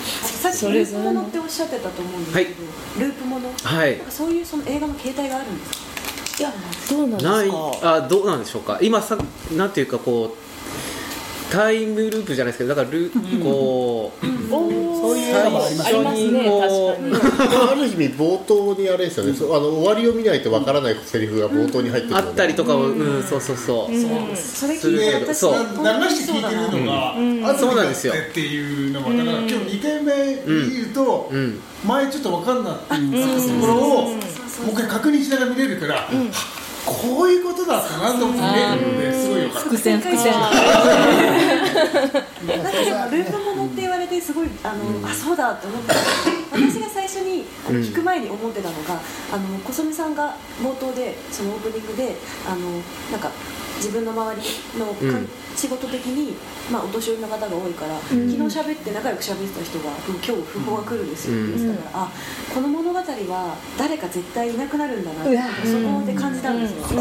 Speaker 11: さっきループものっておっしゃってたと思うんですけど、ループもの、
Speaker 1: はい。
Speaker 11: そういうその映画の形態があるんですか？
Speaker 2: いやどうなんですか？
Speaker 1: ないあどうなんでしょうか？今さなんていうかこうタイムループじゃないですけどだからル、こう
Speaker 8: そういう映画もあります
Speaker 1: 最初にこう
Speaker 8: ある意味冒頭にあれですよね、そうあの終わりを見ないとわからないセリフが冒頭に入ってくる
Speaker 1: あったりとかをうん、そうそうそう、
Speaker 11: それ
Speaker 1: するけど
Speaker 11: 私
Speaker 1: そう。
Speaker 7: 流して聞いてるのが、あ
Speaker 1: そうなんですよ。
Speaker 7: っていうのもだから今日2回目言うと、
Speaker 1: うん。
Speaker 7: 前ちょっと分かんなっていうところをもう一回確認しながら見れるから、はこういうことだったなと思って見れるのですごいよかった。
Speaker 6: 伏線伏線
Speaker 11: なんかでもループものって言われてすごいあの、あそうだって思った。私が最初に聞く前に思ってたのが、あの小染さんが冒頭でそのオープニングであのなんか自分の周りの
Speaker 1: うん。
Speaker 11: 仕事的に、まあ、お年寄りの方が多いから、昨日喋って仲良く喋ってた人が今日訃報が来るんですよ。って言ってたから、あこの物語は誰か絶対いなくなるんだなってそこで感じたんですよ、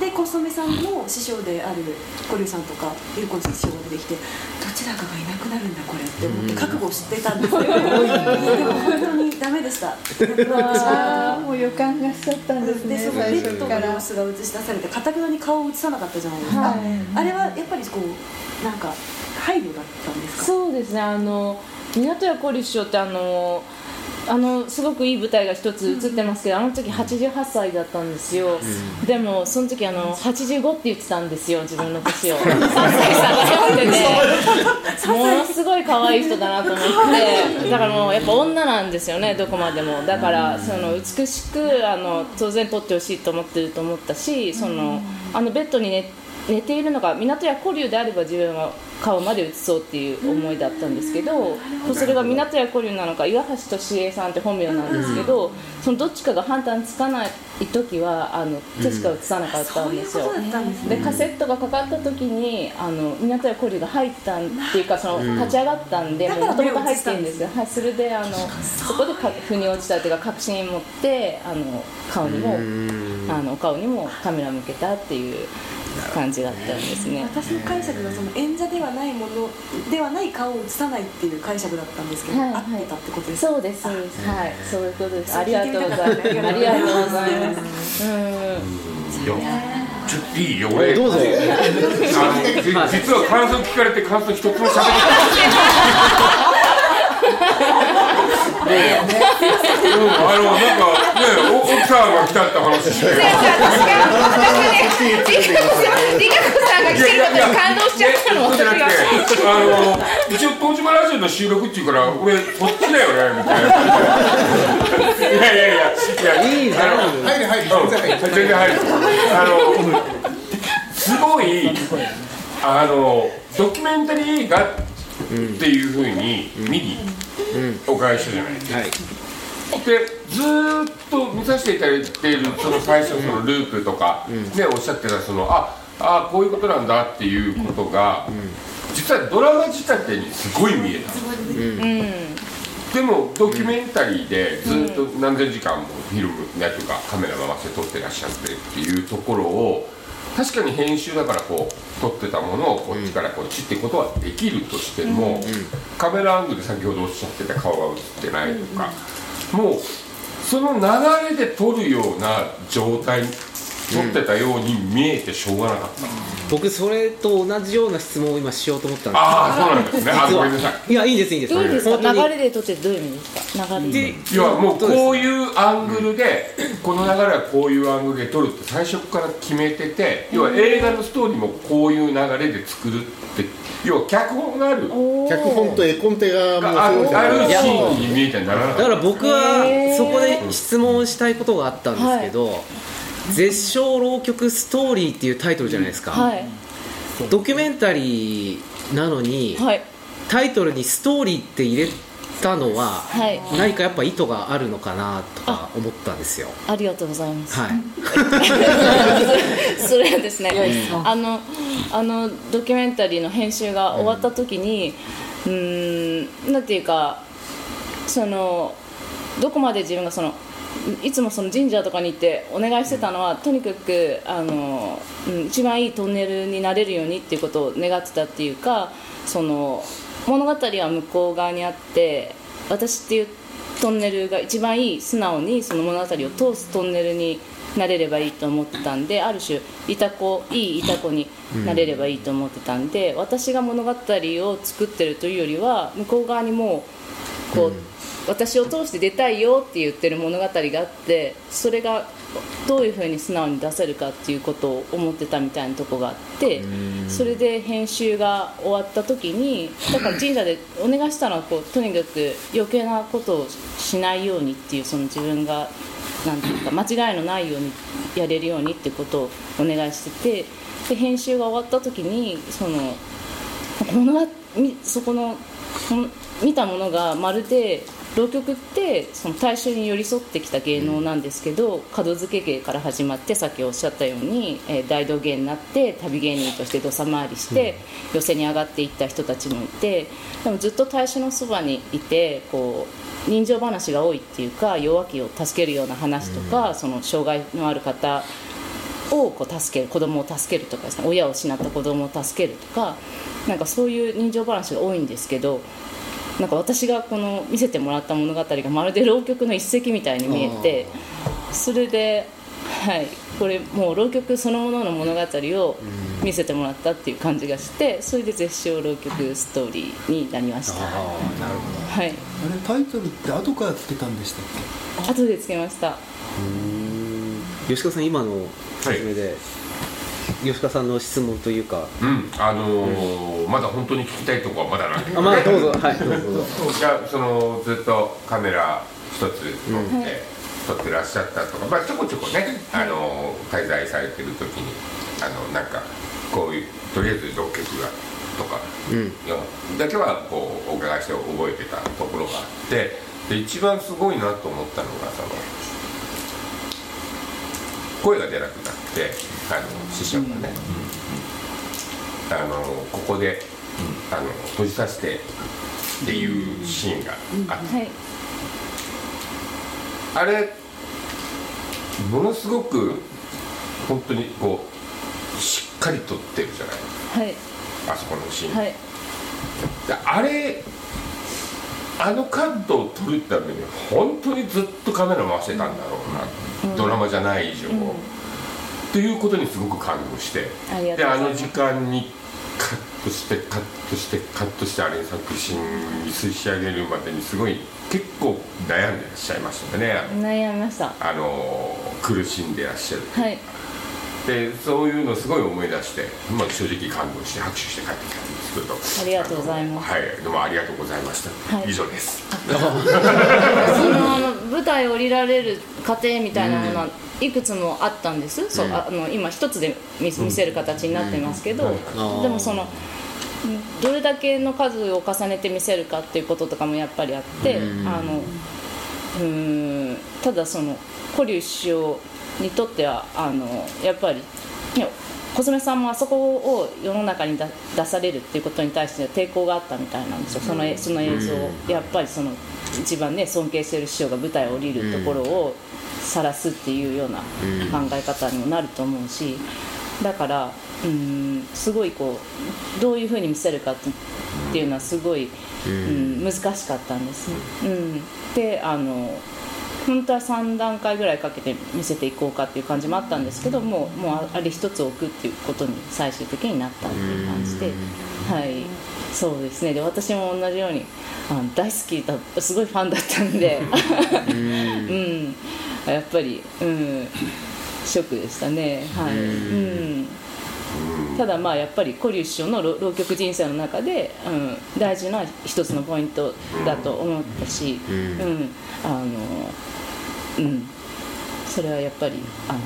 Speaker 11: で小染さんの師匠である小龍さんとか優子師匠が出てきてどちらかがいなくなるんだこれって思って覚悟をしてたんですけど、[LAUGHS] でも本当にダメでした。[LAUGHS]
Speaker 6: もう予感がしちゃったんですね
Speaker 11: でそのベ
Speaker 6: 最
Speaker 11: ッドの様子が映し出されてかたくなに顔を映さなかったじゃないですか、
Speaker 2: はい。
Speaker 11: あれはやっぱりこうなんか配慮だったんですか？
Speaker 2: そうですね。あの港屋小龍師匠ってあのあのすごくいい舞台が一つ映ってますけど、あの時88歳だったんですよ、でもその時あの85って言ってたんですよ自分の年を。3歳差があって。[LAUGHS] てものすごい可愛い人だなと思って。だからもうやっぱ女なんですよねどこまでも。だからその美しくあの当然撮ってほしいと思ってると思ったしそのあのベッドに寝寝ているのが港屋古流であれば自分は顔まで映そうっていう思いだったんですけど、それが港屋古流なのか岩橋俊恵さんって本名なんですけど、そのどっちかが判断つかない時はあの手しか映さなかったんですよ、
Speaker 11: で
Speaker 2: カセットがかかった時にあの港屋古流が入ったんっていうかその立ち上がったんで
Speaker 11: だから
Speaker 2: もともと入ってるんですよ、はい、それであのそこでか腑に落ちたっていうか確信持ってあの顔にもあのお顔にもカメラ向けたっていう感じだったんですね。
Speaker 11: 私の解釈がその演者ではないものではない顔を映さないっていう解釈だったんですけど、
Speaker 2: はいはい。
Speaker 11: 合ってたってことです
Speaker 2: そうですそうですはい。そういうことです。ありがとうございます。ありがとうございます。うん。
Speaker 5: いやちょっといいよ俺。
Speaker 1: どうぞ。
Speaker 5: あのじ実は感想聞かれて感想一つも喋ってないうんあのなんかねお奥さんが来たって話して
Speaker 2: リカ子さんが来てることに感動しちゃったの
Speaker 5: そうじゃなくて
Speaker 2: 私が
Speaker 5: あの一応東島ラジオの収録っていうから俺こっちだよねみたいないやいやいやいや
Speaker 1: いいね
Speaker 5: あの
Speaker 7: 入る入る
Speaker 5: うん
Speaker 7: 全然入る
Speaker 5: あのすごいあのドキュメンタリー映画っていうふうに見にお伺いしたじゃないですか、
Speaker 1: はい。
Speaker 5: でずーっと見させていただいているその最初そのループとか、ねおっしゃってたそのああこういうことなんだっていうことが、実はドラマ仕立てにすごい見えた、でもドキュメンタリーでずっと何千時間もフィルムなんていうかカメラ回して撮ってらっしゃってっていうところを確かに編集だからこう撮ってたものをこっちからこっちってことはできるとしても、カメラアングル先ほどおっしゃってた顔が映ってないとか、もうその流れで撮るような状態撮ってたように見えてしょうがなかった、
Speaker 1: 僕それと同じような質問を今しようと思ったんです。
Speaker 5: ああそうなんですね。あごめんなさい。
Speaker 1: いやいいですいいです。
Speaker 2: いいですか流れで撮ってどういう意味ですか？流れ。で
Speaker 1: で
Speaker 5: いやもうこういうアングルで、この流れはこういうアングルで撮るって最初から決めてて要は映画のストーリーもこういう流れで作るって要は脚本がある。
Speaker 8: 脚本と絵コンテがもう
Speaker 5: があるシーンに見えてならなかった。
Speaker 1: だから僕はそこで質問したいことがあったんですけど「絶唱浪曲ストーリー」っていうタイトルじゃないですか、
Speaker 2: はい。
Speaker 1: ドキュメンタリーなのに、
Speaker 2: はい。
Speaker 1: タイトルにストーリーって入れたのは、
Speaker 2: はい。
Speaker 1: 何かやっぱ意図があるのかなとか思ったんですよ。
Speaker 2: ありがとうございます。
Speaker 1: はい。[LAUGHS]
Speaker 2: それはですね、あのあのドキュメンタリーの編集が終わった時に、うーん、なんていうか、そのどこまで自分がそのいつもその神社とかに行ってお願いしてたのはとにかくあの、うん、一番いいトンネルになれるようにっていうことを願ってたっていうかその物語は向こう側にあって私っていうトンネルが一番いい素直にその物語を通すトンネルになれればいいと思ってたんである種いた子いいいた子になれればいいと思ってたんで、私が物語を作ってるというよりは向こう側にもうこう、私を通して出たいよって言ってる物語があってそれがどういうふうに素直に出せるかっていうことを思ってたみたいなとこがあってそれで編集が終わった時にだから神社でお願いしたのはこうとにかく余計なことをしないようにっていうその自分がなんていうか間違いのないようにやれるようにってことをお願いしててで編集が終わった時にその物そこの見たものがまるで浪曲ってその大衆に寄り添ってきた芸能なんですけど門付け芸から始まってさっきおっしゃったように、えー大道芸になって旅芸人として土佐回りして寄席に上がっていった人たちもいてでもずっと大衆のそばにいてこう人情話が多いっていうか弱気を助けるような話とか、その障害のある方をこう助ける子供を助けるとかですね親を失った子供を助けるとかなんかそういう人情話が多いんですけどなんか私がこの見せてもらった物語がまるで浪曲の一石みたいに見えてそれで、はい、これもう浪曲そのものの物語を見せてもらったっていう感じがしてそれで絶唱浪曲ストーリーになりました。はい、
Speaker 3: あれタイトルって後からつけたんでしたっ
Speaker 2: 後でつけました。
Speaker 1: 吉川さん今の説明で、吉川さんの質問というか。
Speaker 5: うんあのーまだ本当に聞きたいとこはまだなんだけど
Speaker 1: あまあどうぞ。はい。どうぞ。どうぞ
Speaker 5: じゃあそのずっとカメラ一つ持って撮ってらっしゃったとか、まあ、ちょこちょこね、あのー滞在されてる時にあのなんかこういうとりあえず6曲がとか
Speaker 1: うん。
Speaker 5: だけはこうお伺いして覚えてたところがあってで一番すごいなと思ったのがその声が出なくなってあの師匠がね、あのここで、あの閉じさせてっていうシーンがあって、
Speaker 2: はい。
Speaker 5: あれものすごく本当にこうしっかり撮ってるじゃない。
Speaker 2: はい。
Speaker 5: あそこのシーン、
Speaker 2: はい。
Speaker 5: であれあのカットを撮るために本当にずっとカメラ回してたんだろうな、ドラマじゃない以上、っていうことにすごく感動してであの時間にカットしてカットしてカットしてあれ作品に仕上げるまでにすごい結構悩んでらっしゃいましたね。
Speaker 2: 悩みました。
Speaker 5: あの苦しんでらっしゃる。
Speaker 2: はい。
Speaker 5: でそういうのをすごい思い出して、まあ、正直感動して拍手して帰ってきたんですけど。
Speaker 2: ありがとうございます。
Speaker 5: はい。どうもありがとうございました、
Speaker 2: はい。
Speaker 5: 以上です。
Speaker 2: その舞台を降りられる過程みたいなものはいくつもあったんです、そうあの今一つで見見せる形になってますけど、
Speaker 1: うん。
Speaker 2: でもそのうんどれだけの数を重ねて見せるかっていうこととかもやっぱりあって、あのうーんただその古龍師匠にとってはあのやっぱりね小爪さんもあそこを世の中に出出されるっていうことに対して抵抗があったみたいなんですよ。そのえその映像。をやっぱりその一番ね尊敬してる師匠が舞台を降りるところを晒すっていうような考え方にもなると思うし。だからうんすごいこうどういうふうに見せるかってっていうのはすごい、うん、難しかったんですね。うん、であの本当は3段階ぐらいかけて見せていこうかっていう感じもあったんですけどもうもうあれ一つ置くっていうことに最終的になったっていう。感じで、はい。そうですね。で私も同じようにあの大好きだすごいファンだったんで、[LAUGHS] うん、やっぱり、うん、ショックでしたね。はい、うんただまあやっぱり古龍師匠の浪浪曲人生の中で、うん、大事な一つのポイントだと思ったし、うん。あのうん、それはやっぱりあの、ま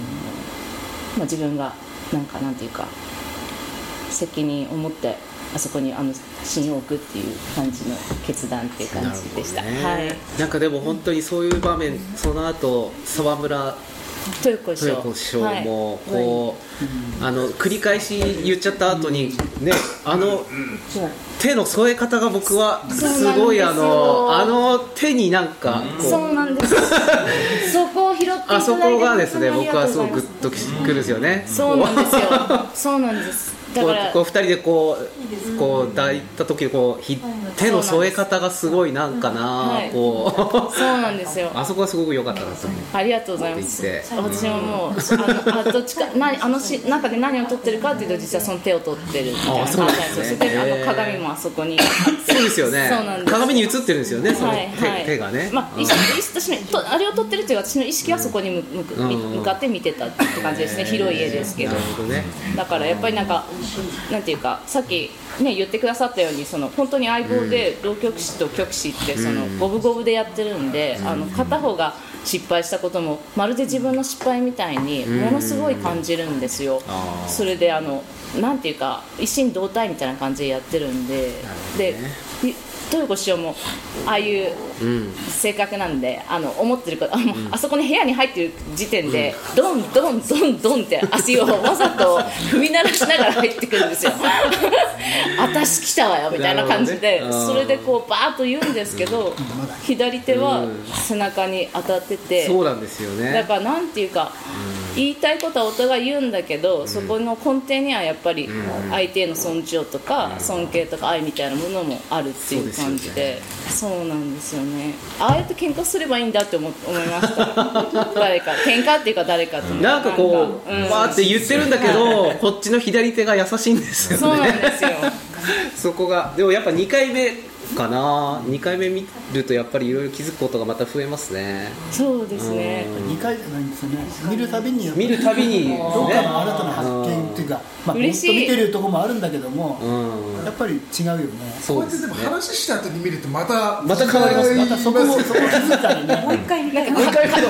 Speaker 2: あ、自分がなんかなんていうか責任を持ってあそこにあのシーンを置くっていう感じの決断っていう感じでした、はい。
Speaker 1: なんかでも本当にそういう場面その後沢村
Speaker 2: 豊子師匠。
Speaker 1: も
Speaker 2: はい。
Speaker 1: こう、あの繰り返し言っちゃった後にねあの手の添え方が僕はすごいあのあの手になんか
Speaker 2: そうなんです。[LAUGHS] そこを拾って
Speaker 1: あそこがですね僕はすごくグッときくるんですよね。
Speaker 2: そうなんですよ。[LAUGHS] そうなんです。だ
Speaker 1: こうこう二人でこうこう抱いた時のこうひ手の添え方がすごいなんかな、
Speaker 2: はい。
Speaker 1: こう。[LAUGHS]
Speaker 2: そうなんですよ。[LAUGHS]
Speaker 1: あそこはすごく良かったなと思って
Speaker 2: ありがとうございます。私ももうあの [LAUGHS] あどっちか何あのし中で何を撮ってるかっていうと実はその手を撮ってるみたいな
Speaker 1: あそうなんですね。
Speaker 2: そしてあの鏡もあそこに。
Speaker 1: そうですよね。鏡に映ってるんですよねその手,、
Speaker 2: はいはい。
Speaker 1: 手がね、
Speaker 2: まあ、意識とあれを撮ってるという私の意識はそこに向向く
Speaker 1: うん。
Speaker 2: 向かって見てたって感じですね。広い絵ですけど。
Speaker 1: なるほどね。
Speaker 2: だからやっぱりなんかなんていうかさっきね言ってくださったようにその本当に相棒で浪曲師と曲師ってその五分五分でやってるんで、あの片方が失敗したこともまるで自分の失敗みたいにものすごい感じるんですよ。それであのなんていうか一心同体みたいな感じでやってるんで、でい豊子師匠もああいう
Speaker 1: うん
Speaker 2: 性格なんであの思ってることあもう [LAUGHS] あそこの部屋に入ってる時点で、ドンドンドンドンって足をわざと踏み鳴らしながら入ってくるんですよ。[LAUGHS] 私来たわよみたいな感じで、
Speaker 1: ね。
Speaker 2: それでこうバーッと言うんですけど、左手は背中に当たってて、
Speaker 1: そうなんですよね。
Speaker 2: だからなんていうか、言いたいことはお互い言うんだけど、そこの根底にはやっぱり相手への尊重とか尊敬とか愛みたいなものもあるっていう感じでそうなんですよね。ああやって喧嘩すればいいんだって思思いました。[LAUGHS] 誰か。喧嘩っていうか誰かと
Speaker 1: なんかこう、
Speaker 2: うん。
Speaker 1: わーって言ってるんだけど、こっちの左手が優しいんですよね。
Speaker 2: そうなんですよ。[LAUGHS]
Speaker 1: そこが、でもやっぱ2回目かな、2回目見るとやっぱりいろいろ気づくことがまた増えますね。
Speaker 2: そうですね。
Speaker 3: 2回じゃないんですよね。見るたびに
Speaker 1: 見るたびに、ね、
Speaker 3: どうかの新たな発見っていうか、まあ、もっと見
Speaker 2: 嬉しい
Speaker 3: てるところもあるんだけども、
Speaker 1: うん、
Speaker 3: やっぱり違うよね。
Speaker 7: こうやってでも話した後に見るとまた
Speaker 1: また変わります
Speaker 3: またそこもそこ気づいたらね。
Speaker 11: もう一回見たい。
Speaker 1: もう一回見ると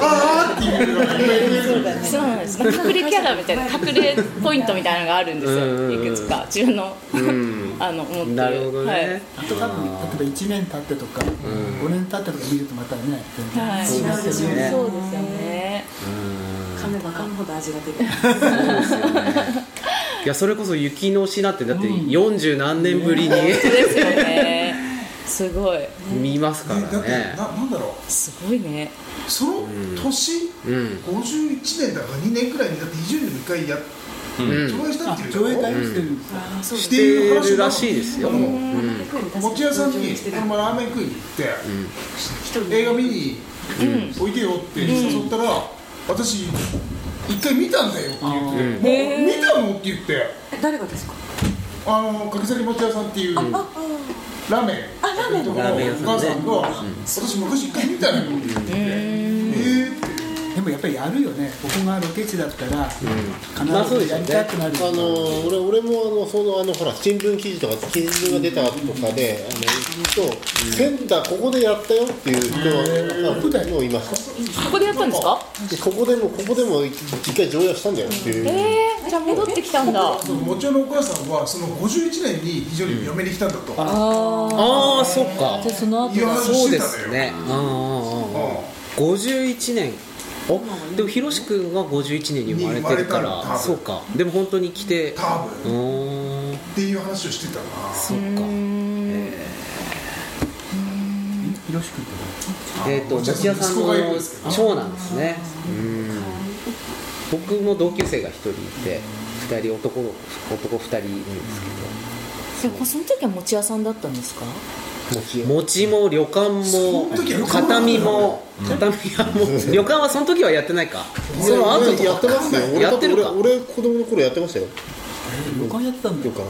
Speaker 7: あーってい。うのが言える
Speaker 2: そうなんです。[LAUGHS] 隠れキャラみたいな隠れポイントみたいなのがあるんですよ。
Speaker 1: うんうんうん。
Speaker 2: いくつか。自分の。
Speaker 1: うん
Speaker 2: あの持ってる
Speaker 1: なるほどね、
Speaker 2: はい。
Speaker 3: あと多分例えば1年経ってとか、5年経ってとか見るとまたね全然
Speaker 2: はい、
Speaker 1: そうですよね。
Speaker 2: そうですよね。
Speaker 11: 噛めば噛むほど味が出る。
Speaker 1: そうですよね。いやそれこそ雪の詩なんてだって40何年ぶりに、
Speaker 2: そうですよね。すごい。
Speaker 1: 見ますから
Speaker 7: だって
Speaker 1: ね
Speaker 7: ななんだろ
Speaker 2: すごいね。
Speaker 7: うその年、
Speaker 1: うん。
Speaker 7: 51年だから2年くらいにだって非常に1回や
Speaker 1: うん
Speaker 7: 上映した
Speaker 3: あ
Speaker 7: っていう
Speaker 3: 上映会をしてるんですよ、
Speaker 1: してるらしいですよ、
Speaker 7: 餅屋さんにこのままラーメン食いに行って、映画見においでよって誘ったら、私一回見たんだよって言って、もう見たのって言って。
Speaker 11: え誰がですか？
Speaker 7: あのかけさり餅屋さんっていうラーメン。
Speaker 11: あラーメンの。
Speaker 7: お母さんが、私昔一回見たのよって言って、えーって
Speaker 3: でもやっぱりやるよね。ここがロケ地だったら、必ずやりたくなる、
Speaker 8: あの俺俺もあのそのあのほら新聞記事とか記事が出たとかであの行くと仙台ここでやったよっていう人はもういました
Speaker 2: ここでやったんですか？
Speaker 8: でここでもここでも一回上映したんだよっていう、
Speaker 2: えー、じゃあ戻ってきたんだ。
Speaker 7: そのもちろんのお母さんはその51年に非常に嫁に来たんだと、
Speaker 1: ああそっか。
Speaker 6: でその後
Speaker 1: そうですね。うんうんうんうん。
Speaker 7: う
Speaker 1: 51年。おでもひろし君が51年に生まれてるからそうか。でも本当に来て
Speaker 7: 多
Speaker 1: う
Speaker 7: 分っていう話をしてたな。
Speaker 1: そっか。
Speaker 3: ひろし君って
Speaker 1: えっ、と餅屋さんの長男ですね。うん。僕も同級生が1人いて2人男の男2人いるんですけど。
Speaker 2: でもその時は餅屋さんだったんですか？
Speaker 1: 餅。も旅館も畳も畳屋も [LAUGHS] 旅館はその時はやってないか。その後とか。
Speaker 8: やってますよ俺
Speaker 1: やってるか？
Speaker 8: 俺俺子供の頃やってましたよ。
Speaker 3: 旅館やってたんだ。
Speaker 8: 旅館。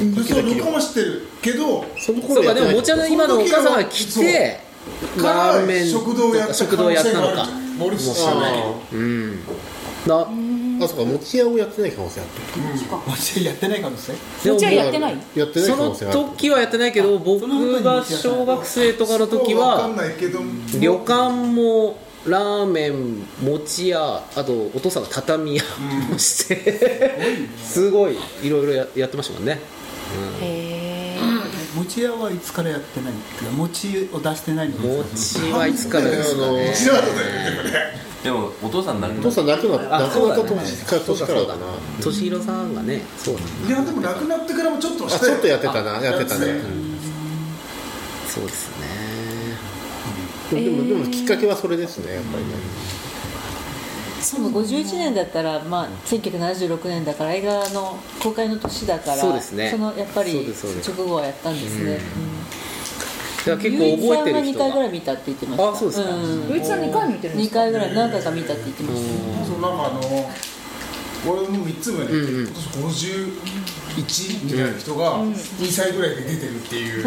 Speaker 7: うんそう旅館は知ってるけど
Speaker 8: その
Speaker 1: そ
Speaker 8: 頃やって
Speaker 1: でも餅屋の今のお母さんが来てラーメン
Speaker 7: 食堂やった
Speaker 1: 食堂やったのか。もしれない。うん。な
Speaker 8: あそうか餅屋をやってない可能性ある。
Speaker 3: やってないかもしれない？
Speaker 1: でも
Speaker 2: 餅屋やってない？
Speaker 8: やってない
Speaker 1: その
Speaker 8: 可能性ある。
Speaker 1: 時はやってないけど僕が小学生とかの時は旅館もラーメン餅屋あとお父さんが畳屋もして。すごいいろいろややってましたもんね。
Speaker 2: へえ
Speaker 3: 餅屋はいつからやってないっていうか餅を出してないの
Speaker 1: 餅はいつからですかね
Speaker 7: でも
Speaker 10: お父さん亡く
Speaker 8: お
Speaker 10: なっ
Speaker 8: 父さん亡くなった
Speaker 1: あ
Speaker 8: 亡くなった
Speaker 1: そうだね。
Speaker 8: 年か年からだな。
Speaker 1: 敏弘さんがね。そう
Speaker 7: いやでも亡くなってからもちょっと
Speaker 8: ちょっとやってたなやってたね。
Speaker 1: そうですね。
Speaker 8: でもでもきっかけはそれですねやっぱりね。
Speaker 6: その51年だったら、まあ、1976年だから映画の公開の年だから
Speaker 1: そうですね
Speaker 6: そのやっぱり直後はやったんですね、
Speaker 1: だ結構覚えてる
Speaker 6: 2
Speaker 1: 人が。
Speaker 6: 回ぐらい見たって言ってました。
Speaker 1: あそうですか。
Speaker 6: ん。
Speaker 2: うちさん2回見てるんで
Speaker 6: 2
Speaker 2: すか？
Speaker 6: 回ぐらい何回か見たって言ってました。
Speaker 7: そうなんかあの俺の3つ上に、
Speaker 1: うんうん。
Speaker 7: 今年51みたいな人が2歳ぐらいで出てるっていう、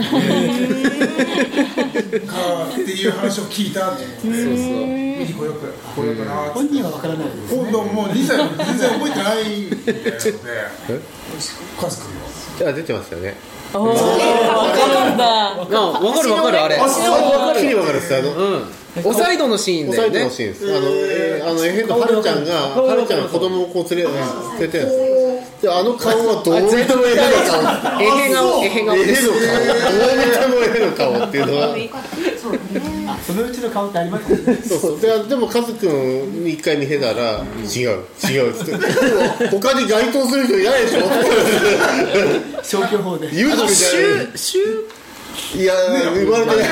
Speaker 7: かっていう話を聞いたって
Speaker 1: そうそう
Speaker 7: 見に来ようか来ようかな
Speaker 3: 本人は分からないです
Speaker 7: 今度もう2歳全然覚えてないみたいなので。カズ君は？
Speaker 8: あ出てましたよね。
Speaker 6: おお分かるんだ。
Speaker 1: あ分かる分かるあれ。
Speaker 8: あはっきり分かるっすあの
Speaker 1: うん。オサイドのシーンだよね。
Speaker 8: てほしいんです。あの、えーあの、えへんのはるちゃんが、はるちゃんが子供をこう連れ、連れてるんです。で、あの顔はどう見てもえへんの顔。
Speaker 1: えへ顔えへ顔
Speaker 8: えへん
Speaker 1: です
Speaker 8: の顔。どう見てもえへんの顔っていうのは。
Speaker 3: あそのうちの顔ってありますよね
Speaker 8: そうそう。で、でも、カズくんに一回見せたら、違う、違うっつって。[LAUGHS] 他に該当する人いないでしょ
Speaker 3: 消去法で
Speaker 8: 言うのみたいな。いや、生まれてない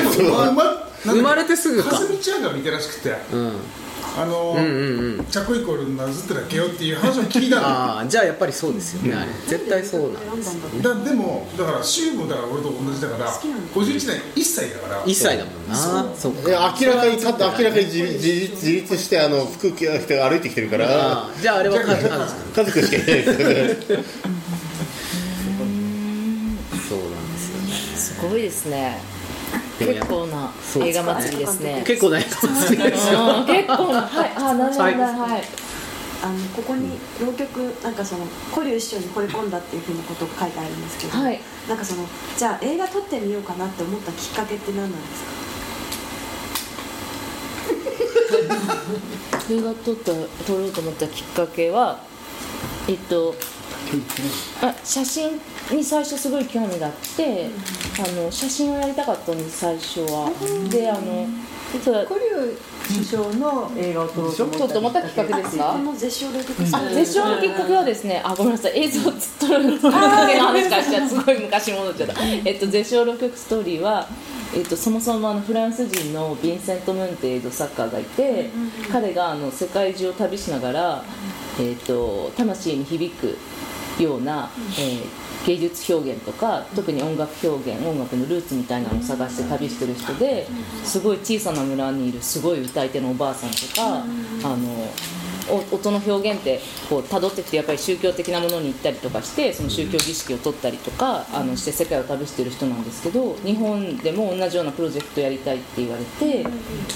Speaker 1: 生まれてすぐか
Speaker 7: かすみちゃんが見てらしくて
Speaker 1: うん
Speaker 7: あの、
Speaker 1: うんうんうん。
Speaker 7: チャコイコールなずってだけよっていう話を聞いたの。
Speaker 1: ああじゃあやっぱりそうですよねあれ。絶対そうなんです
Speaker 7: だでもだからシューもだから俺と同じだから51年1歳だから。
Speaker 1: 1歳だもんな。そう。
Speaker 8: いや明らかに立って明らかに自自立自立してあの服着て歩いてきてるから。
Speaker 1: じゃああれは
Speaker 8: 家族しかいないですよね。[LAUGHS]
Speaker 1: そうなんですよね。
Speaker 2: すごいですね結構な映画祭りですね。
Speaker 1: 結構ないかもしれないですよ
Speaker 2: うん結構な。はいあなんだなんだはい。
Speaker 11: あのここに浪曲なんかその古流師匠に惚れ込んだっていうふうなことが書いてあるんですけど、
Speaker 2: はい。
Speaker 11: なんかそのじゃあ映画撮ってみようかなって思ったきっかけって何なんですか？[LAUGHS]
Speaker 2: 映画撮った撮ろうと思ったきっかけはえっとあ写真に最初すごい興味があって、あの写真をやりたかったんです最初は、であのただ
Speaker 11: 古竜首相の映画を撮ろうと思った
Speaker 2: ちょっとまた企画ですか？
Speaker 11: 絶唱浪曲
Speaker 2: あ絶唱のきっかけはですねあごめんなさい映像を撮るきっかけの話からしちゃうすごい昔に戻っちゃった、えっと、絶唱浪曲ストーリーは、えっと、そもそもあのフランス人のヴィンセント・ムンテードサッカーがいて彼があの世界中を旅しながら、えっと、魂に響くような、えー芸術表現とか特に音楽表現音楽のルーツみたいなのを探して旅してる人ですごい小さな村にいるすごい歌い手のおばあさんとか、あのお音の表現ってこう辿っていくとやっぱり宗教的なものに行ったりとかしてその宗教儀式を取ったりとかあのして世界を旅してる人なんですけど日本でも同じようなプロジェクトやりたいって言われて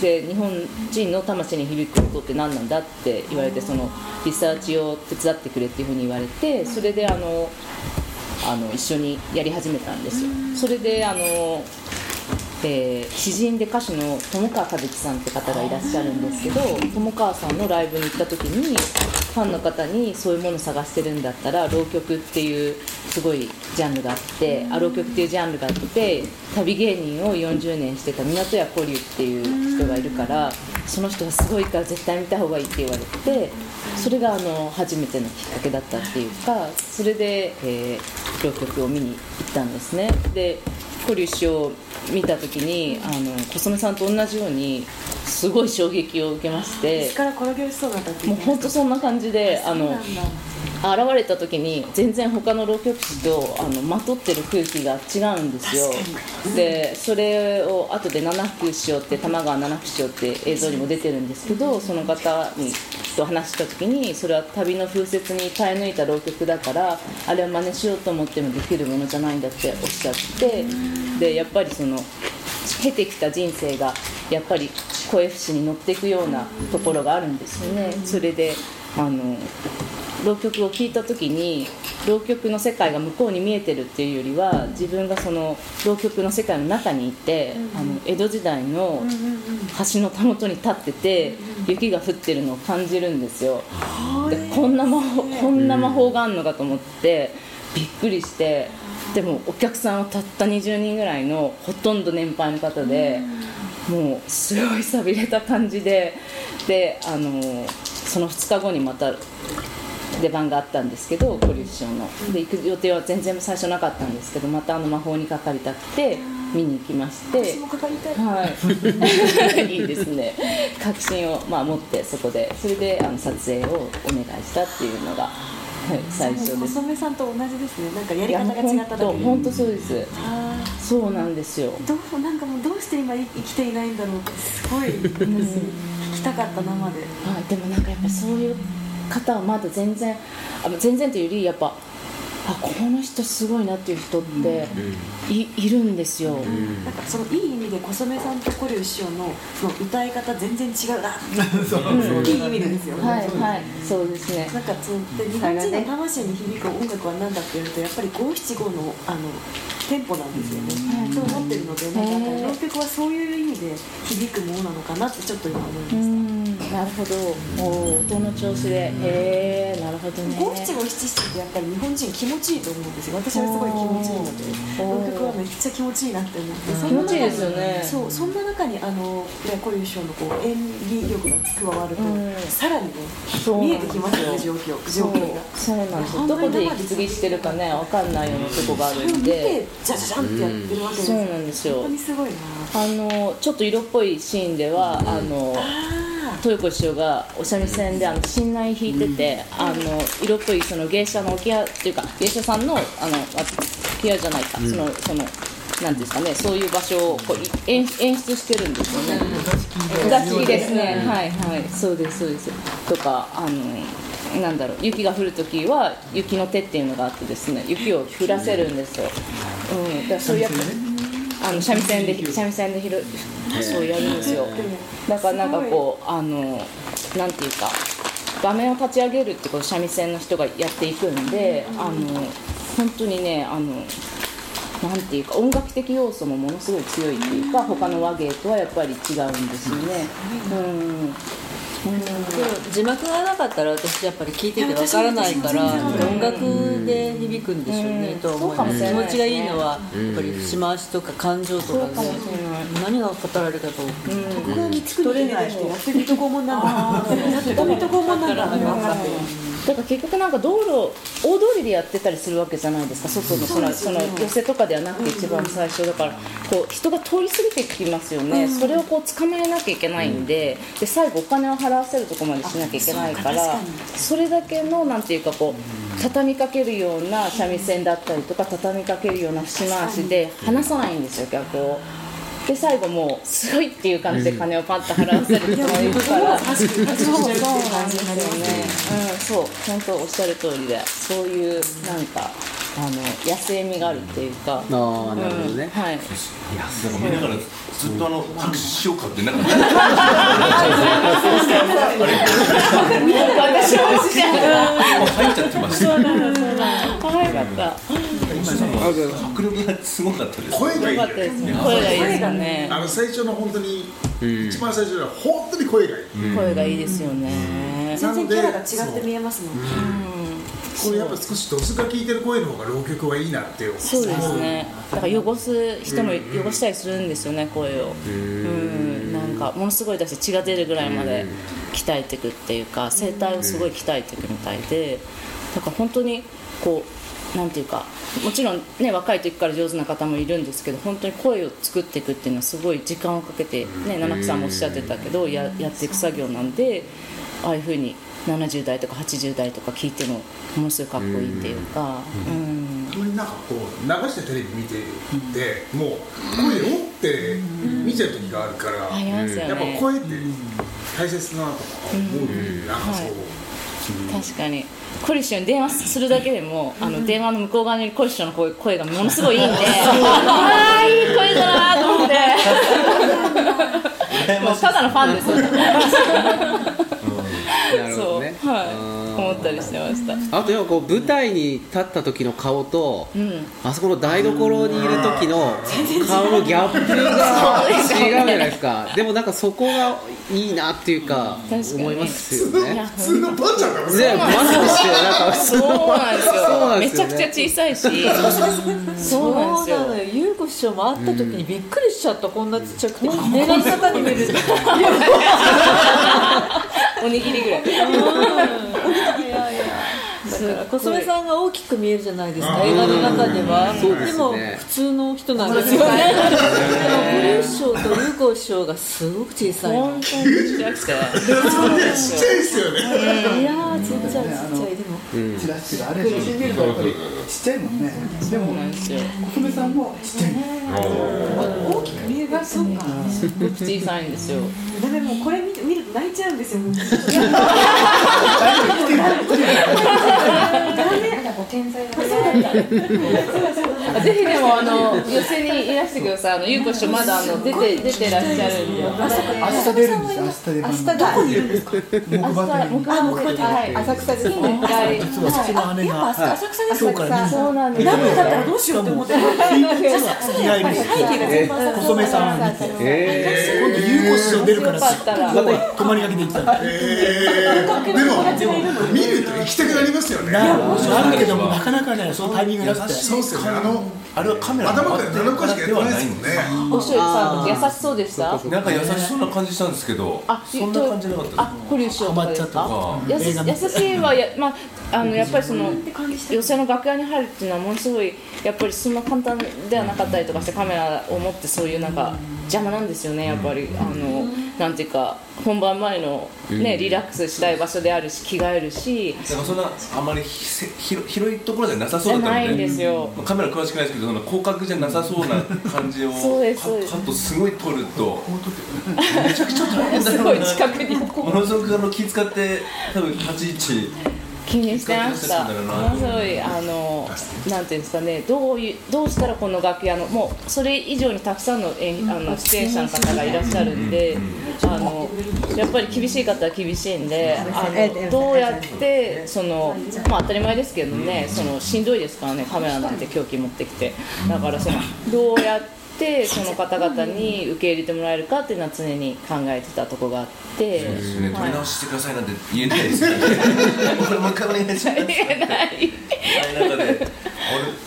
Speaker 2: で日本人の魂に響く音って何なんだって言われてそのリサーチを手伝ってくれっていうふうに言われてそれであのあの一緒にやり始めたんですよ。それであのえー詩人で歌手の友川一樹さんって方がいらっしゃるんですけど友川さんのライブに行った時にファンの方にそういうものを探してるんだったら浪曲っていうすごいジャンルがあってあ浪曲っていうジャンルがあって旅芸人を40年してた港屋古龍っていう人がいるからその人がすごいから絶対見た方がいいって言われてそれがあの初めてのきっかけだったっていうかそれで、えー浪曲を見に行ったんですね。で古龍師匠を見た時にあの小曽根さんと同じようにすごい衝撃を受けまして
Speaker 11: 力転げ落ちそうだったって
Speaker 2: もう本当そんな感じであの現れた時に全然他の浪曲師とあのまとってる空気が違うんですよ。でそれを後で七福師匠って玉川七福師匠って映像にも出てるんですけどその方にと話した時にそれは旅の風雪に耐え抜いた浪曲だからあれは真似しようと思ってもできるものじゃないんだっておっしゃってでやっぱりその経てきた人生がやっぱり声節に乗っていくようなところがあるんですよね。それであの浪曲を聴いた時に浪曲の世界が向こうに見えてるっていうよりは自分がその浪曲の世界の中にいて、あの江戸時代の橋のたもとに立ってて雪が降ってるのを感じるんですよ。でこんな魔法こんな魔法があるのかと思ってびっくりしてでもお客さんはたった20人ぐらいのほとんど年配の方でもうすごいさびれた感じでであのその2日後にまた出番があったんですけど古龍師匠の。で行く予定は全然最初なかったんですけどまたあの魔法にかかりたくて見に行きまして。
Speaker 11: 私もかかりたい。
Speaker 2: はい、[LAUGHS] いいですね。確信を、まあ、持ってそこで。それであの撮影をお願いしたっていうのが、はい、最初です。
Speaker 11: 細めさんと同じですね。なんかやり方が違っただけ
Speaker 2: 本当本当そうです。
Speaker 11: あ
Speaker 2: そうなんですよ。
Speaker 11: ーどうなんかもうどうして今生きていないんだろうってすごい私聞きたかった生で。
Speaker 2: はい、でもなんかやっぱりそういう方はまだ全然あ全然というよりやっぱあこの人すごいなっていう人ってい,、いるんですよ、
Speaker 11: なんかそのいい意味で小染さんと古龍師匠のその歌い方全然違うな [LAUGHS]
Speaker 3: そう。
Speaker 11: うんいい意味でですよ。ね、
Speaker 2: はいはいそうですね。
Speaker 11: なんかそので日本人の魂に響く音楽は何だって言うとやっぱり五七五のあのテンポなんですよね、そう思ってるのでなんか
Speaker 2: へー。
Speaker 11: 浪曲はそういう意味で響くものなのかなってちょっと今思いました、
Speaker 2: うんなるほど。おー音の調子で。へえなるほどね。
Speaker 11: 五七五七七ってやっぱり日本人気持ちいいと思うんですよ。私はすごい気持ちいいので。
Speaker 2: おー
Speaker 11: 浪曲はめっちゃ気持ちいいなって思って
Speaker 2: 気持ちいいですよね。
Speaker 11: そうそんな中にあのね古龍師匠のこう演技力が加わると、
Speaker 2: うん。
Speaker 11: さらにね見えてきますよね状況状況が。
Speaker 2: そうなんです。どこで息継ぎしてるかねわかんないようなとこがあるん
Speaker 11: それを見て
Speaker 2: で
Speaker 11: じゃじゃじゃんってやってるわけですよ、
Speaker 2: そうなんですよ。
Speaker 11: 本当にすごいな。
Speaker 2: あのちょっと色っぽいシーンでは、あの豊子師匠がお三味線であの信内弾いてて、あの色っぽいその芸者の置屋っていうか芸者さんのあのあ置屋じゃないか、そのそのなんですかねそういう場所をこうい演演出してるんですよね。お座敷ですね。はいはいそうですそうです。とかあのなんだろう雪が降るときは雪の手っていうのがあってですね雪を降らせるんですよ。うん、だからそういうやっぱあの三味線で三味線で拾うそうやるんですよ。だからなんかこうあのなんていうか場面を立ち上げるってことを三味線の人がやっていくんで、あの本当にねあのなんていうか音楽的要素もものすごい強いっていうか他の和芸とはやっぱり違うんですよね。うん
Speaker 6: 字幕がなかったら私やっぱり聞いててわからないから音楽で響くんでしょうね、と思います気持ちがいいのはやっぱり節回しとか感情とかね。何が語られたか
Speaker 11: 特に作れない人やって。るとこもなんだやって。るとこもなんだ
Speaker 2: だから結局なんか道路大通りでやってたりするわけじゃないですか。外のそのその寄せとかではなくて一番最初だからこう人が通り過ぎてきますよね、それをこう捕まえなきゃいけないんでで最後お金を払わせるところまでしなきゃいけないからそれだけのなんていうかこう畳みかけるような三味線だったりとか畳みかけるような節回しで離さないんですよ逆を。で最後もうすごいっていう感じで金をパッと払わせる人もいるから、そうそうなんですよね、うん、そう本当おっしゃる通りでそういうなんかあの野生味があるっていうか、
Speaker 1: ああなるほどね、
Speaker 2: はい、
Speaker 10: なんか見ながらずっとあの拍手しようかってなんか。[LAUGHS] [LAUGHS]
Speaker 2: 私もしちゃう
Speaker 10: 入っちゃってました
Speaker 2: そうなのそうなの。可愛かった
Speaker 10: 迫力がすごかったです。
Speaker 7: 声がいい。よ
Speaker 2: よかったです
Speaker 7: ね
Speaker 2: ね声がいいですよね。
Speaker 7: あの最初の本当に一番最初は本当に声がいい。
Speaker 2: 声がいいですよね。
Speaker 11: 全然キャラが違って見えますもんね。
Speaker 7: これやっぱ少しドスが効いてる声の方が浪曲はいいなって
Speaker 2: そうですね。だから汚す人も汚したりするんですよね声を。うん。なんかものすごいだし血が出るぐらいまで鍛えていくっていうか声帯をすごい鍛えていくみたいで。だから本当にこうなんていうかもちろんね若い時から上手な方もいるんですけど本当に声を作っていくっていうのはすごい時間をかけてね七木さんもおっしゃってたけどややっていく作業なんでああいうふうに70代とか80代とか聞いてもものすごいかっこいいっていうかうん。
Speaker 7: たまになんかこう流してテレビ見ててもう声をって見ちゃう時があるから
Speaker 2: ありますよね。
Speaker 7: やっぱ声って大切だなとか思うなんかそう
Speaker 2: 確かにコリッションに電話するだけでも、あの電話の向こう側にコリッションの声声がものすごいいいんで。[LAUGHS] ああいい声だなと思って。[LAUGHS] もうただのファンですよ [LAUGHS]
Speaker 1: なるほどね。
Speaker 2: そうはい。思ったりしてました。
Speaker 1: あとやっぱこう舞台に立った時の顔と、
Speaker 2: うん。
Speaker 1: あそこの台所にいる時の顔のギャップが違うじゃないですか。でもなんかそこがいいなっていうか思いますよね。
Speaker 7: 普通のばあちゃんだもん
Speaker 1: ね。マスクしてなんか
Speaker 2: そうなんですよ。
Speaker 1: そうなんですよね。
Speaker 2: めちゃくちゃ小さいし。そうなんですよ。
Speaker 6: のよ。優子師匠も会った時にびっくりしちゃったこんなちっちゃくて。映画の中に見る [LAUGHS]
Speaker 2: おにぎりぐらい
Speaker 6: だから小曽根さんが大きく見えるじゃないですか映画の中では。
Speaker 1: で
Speaker 6: も普通の人なんですよね。でも堀師匠と優子師匠がすごく小さいの。
Speaker 2: 本当にちっちゃくて
Speaker 7: ちっちゃいですよね。
Speaker 6: いやーちっちゃいちっちゃい。でも。
Speaker 3: チラシがあれ写真見るとやっぱりちっちゃいもんね。でも
Speaker 2: そうなんですよ
Speaker 3: 小梅さんもちっちゃい。
Speaker 11: 大きく見える。そうか。
Speaker 2: 小さいんですよ。
Speaker 11: ダメもうこれ見て見ると泣いちゃうんですよ [LAUGHS]
Speaker 2: ぜひでもあの寄せにいらしてください。あの優子師匠まだあの出て出てらっしゃるんで。
Speaker 3: 明日出るんです。よ明日出番
Speaker 11: 明日どこにいるんですか？
Speaker 3: 木馬で
Speaker 2: 木馬で。はい
Speaker 11: 浅草で。す
Speaker 2: 月に一回
Speaker 3: 実は父の姉が
Speaker 11: 浅草です
Speaker 3: 今日からね。
Speaker 2: そうなんです。
Speaker 11: ダメだったらどうしようって思って。
Speaker 3: 日帰りして小染さんを見て
Speaker 1: え
Speaker 3: 今度優子師匠出るから泊まりがけで行った
Speaker 7: でも見ると行きたくなりますよね。
Speaker 3: なるけどもなかなかねそのタイミングがなくて。
Speaker 7: そうっすよねあ
Speaker 10: れはカメラ
Speaker 7: 頭から7個しかやってないですもんね
Speaker 2: おしょうさん優しそうでした？
Speaker 10: なんか優しそうな感じしたんですけど
Speaker 2: あ
Speaker 10: そんな感じなかった
Speaker 2: あ堀内師匠とか。ですか優しいはやまああのやっぱりその寄席の楽屋に入るっていうのはものすごいやっぱりそんな簡単ではなかったりとかしてカメラを持ってそういうなんか邪魔なんですよねやっぱり。あのなんていうか本番前のねリラックスしたい場所であるし着替えるし。
Speaker 10: なんかそんなあまりひせ広広いところじゃなさそうだったので
Speaker 2: じゃないんですよ。
Speaker 10: まあカメラ詳しくないですけどその広角じゃなさそうな感じを [LAUGHS]
Speaker 2: そうです
Speaker 10: カットすごい撮ると [LAUGHS] めちゃくちゃ大変だ
Speaker 2: すごい
Speaker 10: ろうな
Speaker 2: 近くに。
Speaker 10: ものすごくあの気遣って多分立ち位置
Speaker 2: 気にしてました。ものすごい。あのなんていうんですかね。どういうどうしたらこの楽屋のもうそれ以上にたくさんの演あの出演者の方がいらっしゃるんであのやっぱり厳しい方は厳しいんであのどうやってそのまあ当たり前ですけどねそのしんどいですからねカメラなんて凶器持ってきて。だからその [LAUGHS] どうやってってその方々に受け入れてもらえるかっていうのは常に考えてたとこがあって。
Speaker 10: そうですね、
Speaker 2: はい。
Speaker 10: 取り直ししてくださいなんて言えないですよね。これもう一回お願いします。
Speaker 2: 言えない
Speaker 10: 中で、あれ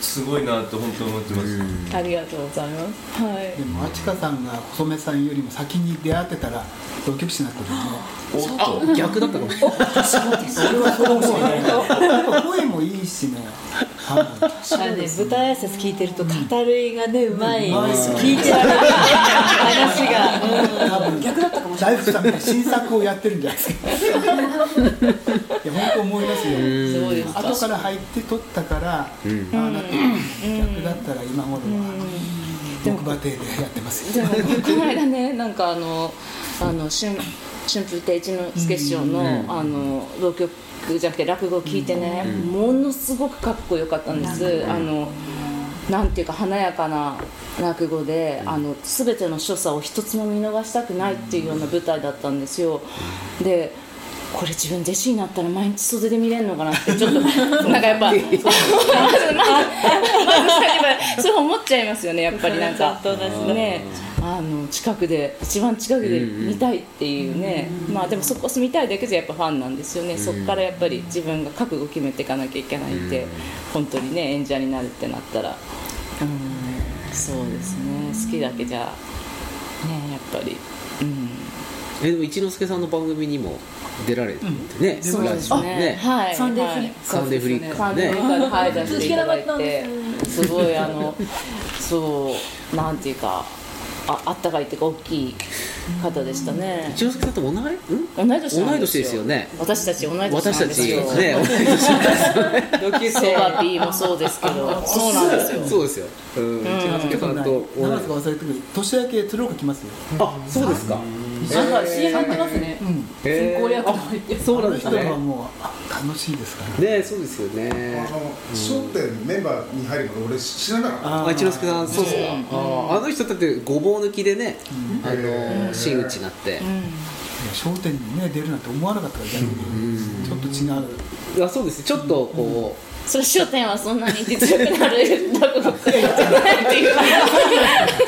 Speaker 10: すごいなって本当思ってます。
Speaker 2: ありがとうございます。はい。
Speaker 3: でもあちかさんが細めさんよりも先に出会ってたら同居士になってるよね。
Speaker 10: おっと、
Speaker 1: 逆だったかもしれない。
Speaker 3: それはそう思うねやっぱ声もいいしねあの
Speaker 6: ね、舞台挨拶聞いてると語りがねうまい、聞いてられる話が、
Speaker 3: 多分
Speaker 11: 逆だったかもしれない。
Speaker 3: 大福さんみたいな新作をやってるんじゃないですか。[LAUGHS] いや本当思いますよ。後から入って撮ったから、ああなって逆だったら今頃は木馬亭でやってます。よ
Speaker 2: でもこの間ねなんかあのあの春春風亭一之輔師匠の,、あの浪曲じゃなくて落語を聞いてね、ものすごくかっこよかったんです、あのなんていうか華やかな落語で、あの全ての所作を一つも見逃したくないっていうような舞台だったんですよ。でこれ自分弟子になったら毎日袖で見れるのかなってちょっと [LAUGHS] なんかやっぱまずまずそう思っちゃいますよねやっぱりなんかねあの近くで一番近くで見たいっていうね、まあでもそこ見たいだけじゃやっぱファンなんですよね、そこからやっぱり自分が覚悟決めていかなきゃいけないって、本当にね演者になるってなったらうんそうですね好きだけじゃねやっぱりうん
Speaker 1: えでも一之輔さんの番組にも出られてね、
Speaker 2: そうですね。
Speaker 1: ね
Speaker 2: はい。
Speaker 11: サンデーフリッ
Speaker 2: はい
Speaker 1: サンデーフリック
Speaker 2: サンデーフリックではい出していただいてすごいあのそうなんていうかああったかいっていうか大きい方でしたね。
Speaker 1: 一之輔さんと同いん？
Speaker 2: 同い年
Speaker 1: 同い年ですよね。
Speaker 2: 私たち同い年なん
Speaker 1: 私たち
Speaker 2: ですよ
Speaker 1: ね同い年
Speaker 2: 同級生は B もそうですけど。そうなんですよ。[LAUGHS]
Speaker 1: そうですよ。うん。一之輔さんと同い。
Speaker 3: 長瀬が忘れてくる年明け鶴岡来ますよ。
Speaker 1: あそうですか
Speaker 2: なんか CM やってますね。
Speaker 1: へー。
Speaker 2: 進行役が入って
Speaker 1: そうなんですね。
Speaker 3: もうあ楽しいですから
Speaker 1: ねそうですよね。
Speaker 7: あの商店メンバーに入るの俺知らなかった。
Speaker 1: あ一之輔さん。そうですかああの人だってごぼう抜きでねあの真打ちになって。
Speaker 3: いや商店にね出るなんて思わなかったから逆に。ちょっと違う。
Speaker 1: あそうです。ちょっとこ
Speaker 2: それ商店はそんなに実力のある落語家じゃないっていう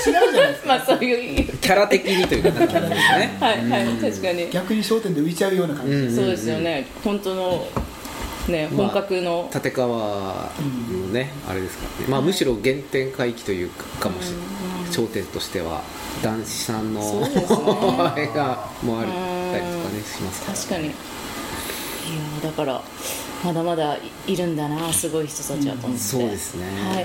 Speaker 3: 違うじゃないですか。
Speaker 2: まあそういう
Speaker 1: うキャラ的にというかなんかですね。[LAUGHS]
Speaker 2: はいはい確かに。
Speaker 3: 逆に商店で浮いちゃうような感じ、
Speaker 1: うん。
Speaker 2: そうですよね。本当のね本格の。
Speaker 1: 立川のねあれですからねまあむしろ原点回帰というかかもしれない。頂点としては男子さんの
Speaker 2: ね。
Speaker 1: あれがもあったりとかねしますから。
Speaker 2: 確かに。いやだからまだまだいるんだなすごい人たちはと思って、
Speaker 1: そうですね。
Speaker 2: はいはい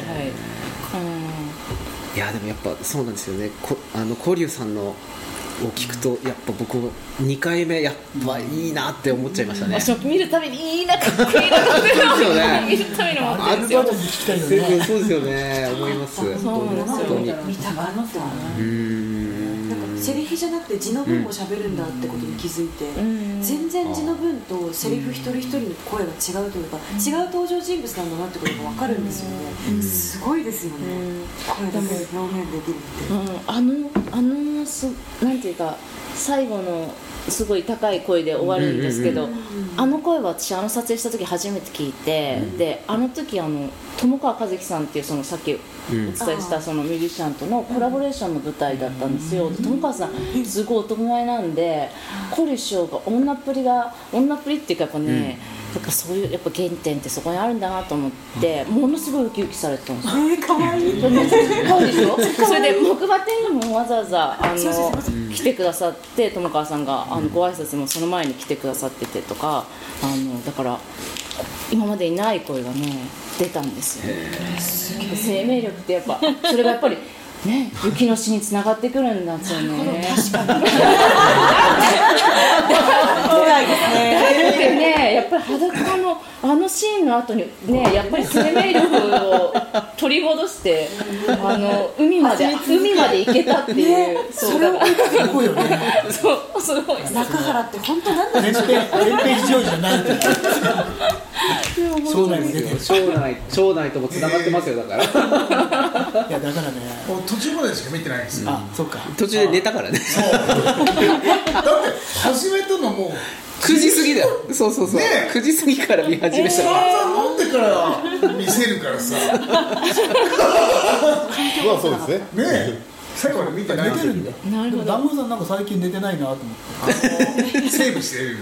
Speaker 1: いやでもやっぱそうなんですよね。こあの古龍さんのを聞くとやっぱ僕2回目やっぱいいなって思っちゃいました
Speaker 2: うん、
Speaker 1: ね
Speaker 2: 私も見るたびにいいなかっこいいなかっこいいな
Speaker 1: そうですよね。
Speaker 2: 見るたびに思って
Speaker 3: ア
Speaker 2: る。んですよ
Speaker 3: ルバムで聞きたいよ
Speaker 1: そう
Speaker 3: ね。
Speaker 1: そうですよね。思います。本当に。う
Speaker 11: 見たかった
Speaker 1: ーん
Speaker 11: なん。かセリフじゃなくて字の文も喋るんだってことに気づいて、
Speaker 2: うん。
Speaker 11: 全然字の文とセリフ一人一人の声が違うというか、違う登場人物なんだなってことが分かるんですよね、すごいですよね、声だけで表現できるって、
Speaker 2: うん、あのあのすなんていうか最後のすごい高い声で終わるんですけど、あの声は私あの撮影した時初めて聞いて、であの時あの友川一樹さんっていうそのさっきお伝えしたそのミュージシャンとのコラボレーションの舞台だったんですよ、で友川さんすごい男前なんでコリ師匠が女っぷりが女っぷりっていうかやっぱね、やっぱそういうやっぱ原点ってそこにあるんだなと思って、ものすごいウキウキされてたんですよ。
Speaker 11: えー、かわいい。
Speaker 2: めっちゃ可愛いでしょそれで木馬店にもわざわざあの来てくださって友川さんがあのご挨拶もその前に来てくださっててとかあのだから今までにない声がね出たんですよ。生命力ってやっぱそれがやっぱりね雪の詩につながってくるんですよね。確かに。だってねやっぱり裸のあのシーンの後にねやっぱり生命力を取り戻してあの海まで海まで行けたっていう。そうだから
Speaker 3: すごいよね。[LAUGHS]
Speaker 2: そうすごい。
Speaker 11: 中原って本当なんだ
Speaker 3: 連編連編非常時じゃないって将来に出て
Speaker 1: 町内町内ともつながってますよだから。
Speaker 3: いやだからね
Speaker 7: 途中までしか見てないんですよ、
Speaker 3: あそっか。
Speaker 1: 途中で寝たからね。
Speaker 7: だって始めたのもう
Speaker 1: 9時過ぎだよ。そうそうそう、
Speaker 7: ね
Speaker 1: 9時過ぎから見始めた。の、
Speaker 7: 散々飲んでから見せるからさ。
Speaker 8: まあそうですね。
Speaker 7: ねえ。最後まで見てない
Speaker 3: 寝てるんだ
Speaker 2: なるほど。
Speaker 3: でも団子さんなんか最近寝てないなと思って。
Speaker 7: セーブしてる。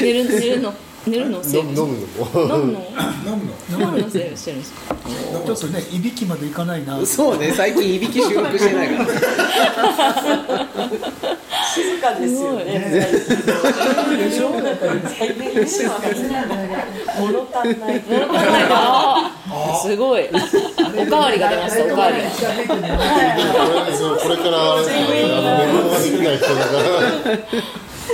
Speaker 2: 寝る寝るの寝るの
Speaker 8: 飲むの？も
Speaker 2: 飲むの？
Speaker 7: 飲むの？[LAUGHS]
Speaker 2: 飲むのセーブしてるん。ですか
Speaker 3: ちょっとねいびきまでいかないな。
Speaker 1: そうね最近いびき収録してないから。
Speaker 9: 静かですよね。
Speaker 3: でしょ
Speaker 9: 最近寝るのは初めて物足んない
Speaker 2: すごい。おかわりが出ましたおかわり
Speaker 8: これからあの寝物ができない人だから